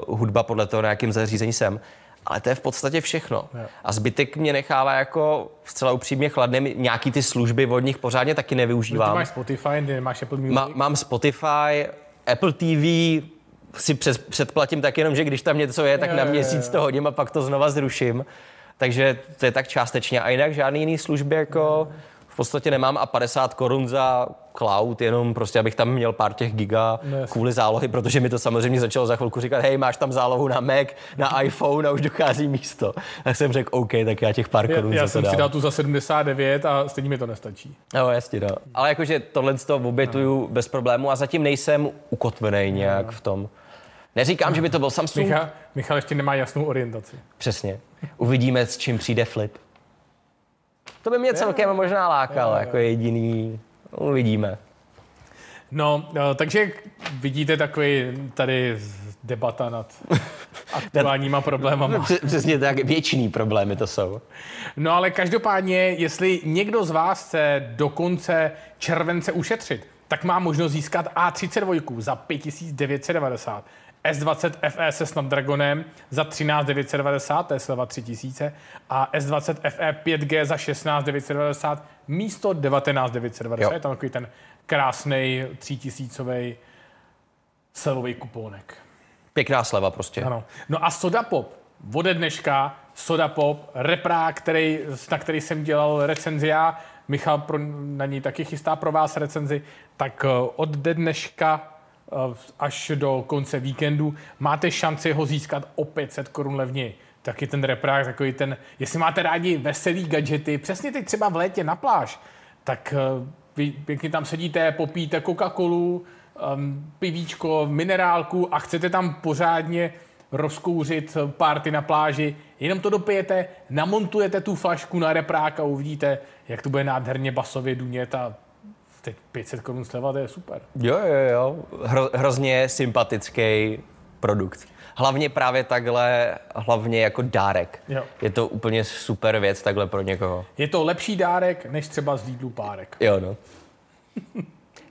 uh, hudba podle toho, na jakém zařízení jsem. Ale to je v podstatě všechno. Jo. A zbytek mě nechává jako zcela upřímně chladným. Nějaký ty služby od nich pořádně taky Ty nevyužívám. máš Spotify, ty nemáš Apple Music. Má, mám Spotify, Apple TV si přes, předplatím tak jenom, že když tam něco je, tak Jo, na jo, měsíc jo. to hodím a pak to znova zruším. Takže to je tak částečně. A jinak žádný jiný služby jako v podstatě nemám a 50 korun za cloud, jenom prostě, abych tam měl pár těch giga No, jasně. kvůli zálohy, protože mi to samozřejmě začalo za chvilku říkat, hej, máš tam zálohu na Mac, na iPhone a už dochází místo. Tak jsem řekl, OK, tak já těch pár korun já, já jsem dám. si dal tu za 79 a stejně mi to nestačí. No, jasně, no. Ale jakože tohle z toho obětuju bez problému a zatím nejsem ukotvený nějak v tom. Neříkám, že by to byl Samsung. Michal, Michal ještě nemá jasnou orientaci. Přesně. Uvidíme, s čím přijde Flip. To by mě celkem možná lákalo, jako jediný. Uvidíme. No, eh, takže vidíte takový tady debata nad (laughs) aktuálníma problémama. (laughs) Pře- Přesně tak, věčný problémy to jsou. No ale každopádně, jestli někdo z vás chce do konce července ušetřit, tak má možnost získat A32 za 5990, S20 FE se Snapdragonem za 13990, to je sleva 3000, a S20 FE 5G za 16990 místo 19990. Jo. Je tam takový ten krásný 3000 slevový kupónek. Pěkná sleva prostě. Ano. No a Soda Pop. Ode dneška Soda Pop, repra, který, na který jsem dělal recenzi já, Michal pro, na ní taky chystá pro vás recenzi, tak eh, od dneška eh, až do konce víkendu máte šanci ho získat o 500 korun levněji. Taky ten reprák, takový ten, jestli máte rádi veselý gadgety, přesně teď třeba v létě na pláž, tak eh, vy pěkně tam sedíte, popíte Coca-Colu, um, pivíčko, minerálku a chcete tam pořádně rozkouřit párty na pláži, jenom to dopijete, namontujete tu flašku na repráka a uvidíte, jak to bude nádherně basově dunět a teď 500 korun sleva, to je super. Jo, jo, jo. Hro, hrozně sympatický produkt. Hlavně právě takhle, hlavně jako dárek. Jo. Je to úplně super věc takhle pro někoho. Je to lepší dárek, než třeba z Lidlu párek. Jo, no.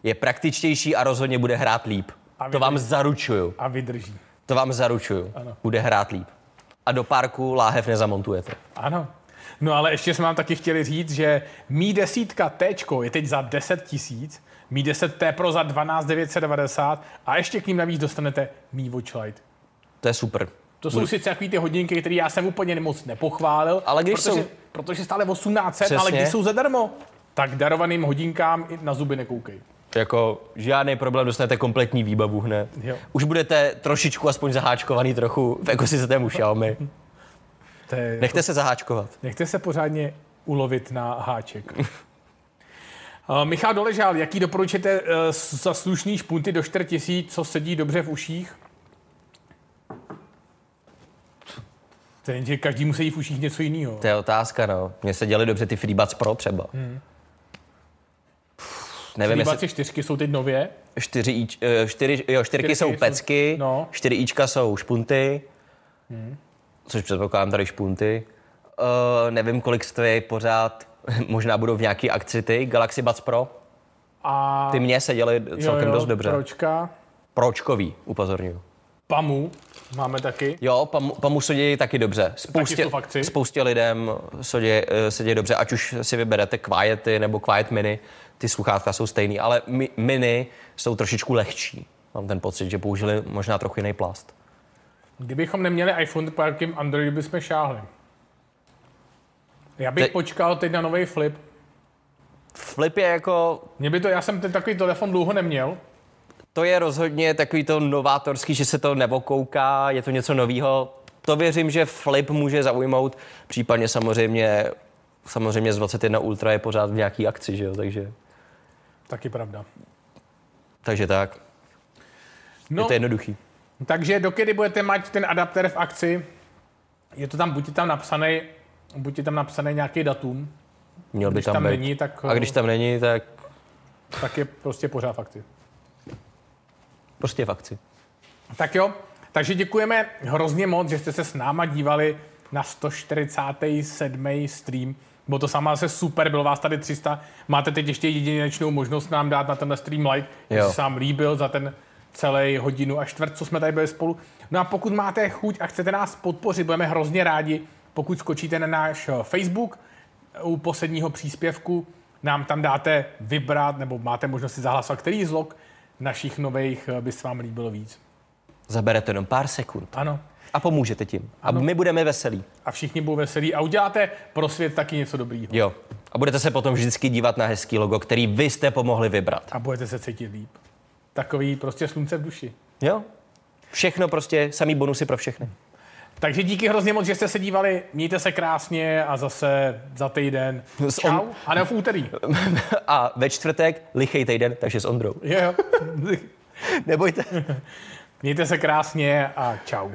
Je praktičtější a rozhodně bude hrát líp. A To vám zaručuju. A vydrží. To vám zaručuju. Ano. Bude hrát líp. A do parku láhev nezamontujete. Ano. No ale ještě jsme vám taky chtěli říct, že Mi desítka T je teď za 10 tisíc, Mi 10 T Pro za 12 990 a ještě k ním navíc dostanete Mi Watch Lite. To je super. To jsou sice takový ty hodinky, které já jsem úplně moc nepochválil, Ale když protože, jsou- protože stále 1800, ale Přesně. když jsou zadarmo, tak darovaným hodinkám i na zuby nekoukej. Jako žádný problém, dostanete kompletní výbavu hned. Jo. Už budete trošičku aspoň zaháčkovaný trochu v ekosystému Xiaomi. To je, Nechte se zaháčkovat. Nechte se pořádně ulovit na háček. Uh, (laughs) Michal Doležal, jaký doporučíte uh, za slušný špunty do 4000, co sedí dobře v uších? Je, že každý musí v uších něco jiného. To je otázka, no. Mně se děly dobře ty FreeBuds Pro třeba. Hmm. Nevím, jestli čtyřky jsou teď nově. čtyři, eh, čtyři, jo, čtyřky Čtyřky jsou jsou- pecky, no. čtyři íčka jsou špunty, což předpokládám tady špunty. Uh, nevím, kolik stojí pořád, (laughs) možná budou v nějaký akci ty, Galaxy Buds Pro. A Ty mě se děly celkem dost dobře. Pročka. Pročkový, upozorňuji. Pamu máme taky. Jo, pamu, pamu se dějí taky dobře. Spoustě, jsou akci. spoustě lidem se dějí, eh, se dějí dobře, ať už si vyberete Quiety nebo Quiet Mini, ty sluchátka jsou stejný, ale mi, Mini jsou trošičku lehčí. Mám ten pocit, že použili možná trochu jiný plast. Kdybychom neměli iPhone, po jakým Androidu bychom šáhli? Já bych Te- počkal teď na nový flip. Flip je jako, Mě by to, já jsem ten takový telefon dlouho neměl. to je rozhodně takový to novátorský, že se to nevokouká, je to něco nového. To věřím, že Flip může zaujmout, případně samozřejmě, samozřejmě z 21 Ultra je pořád v nějaký akci, že jo, takže, Taky pravda. takže tak. No, Je to jednoduchý. takže dokedy budete mít ten adapter v akci, je to tam, buď je tam napsaný, buď je tam napsaný nějaký datum, Měl by když tam, tam být. není, tak, A když tam není, tak tak je prostě pořád v akci. prostě v akci. Tak jo, takže děkujeme hrozně moc, že jste se s náma dívali na 147. stream. Bylo to sama se super, bylo vás tady 300. Máte teď ještě jedinečnou možnost nám dát na tenhle stream like, jestli se vám líbil za ten celý hodinu a čtvrt, co jsme tady byli spolu. No a pokud máte chuť a chcete nás podpořit, budeme hrozně rádi, pokud skočíte na náš eh, Facebook u posledního příspěvku, nám tam dáte vybrat, nebo máte možnost si zahlasovat, který z log našich nových eh, by se vám líbilo víc. Zabere to jenom pár sekund. Ano. A pomůžete tím. A Ano. my budeme veselí. A všichni budou veselí a uděláte pro svět taky něco dobrýho. Jo. A budete se potom vždycky dívat na hezký logo, který vy jste pomohli vybrat. A budete se cítit líp. Takový prostě slunce v duši. Jo? Všechno prostě, samý bonusy pro všechny. Takže díky hrozně moc, že jste se dívali. Mějte se krásně a zase za týden. S Čau. on- A ne v úterý. (laughs) A ve čtvrtek lichej týden, takže s Ondrou. Jo, jo. (laughs) Nebojte. Mějte se krásně a čau.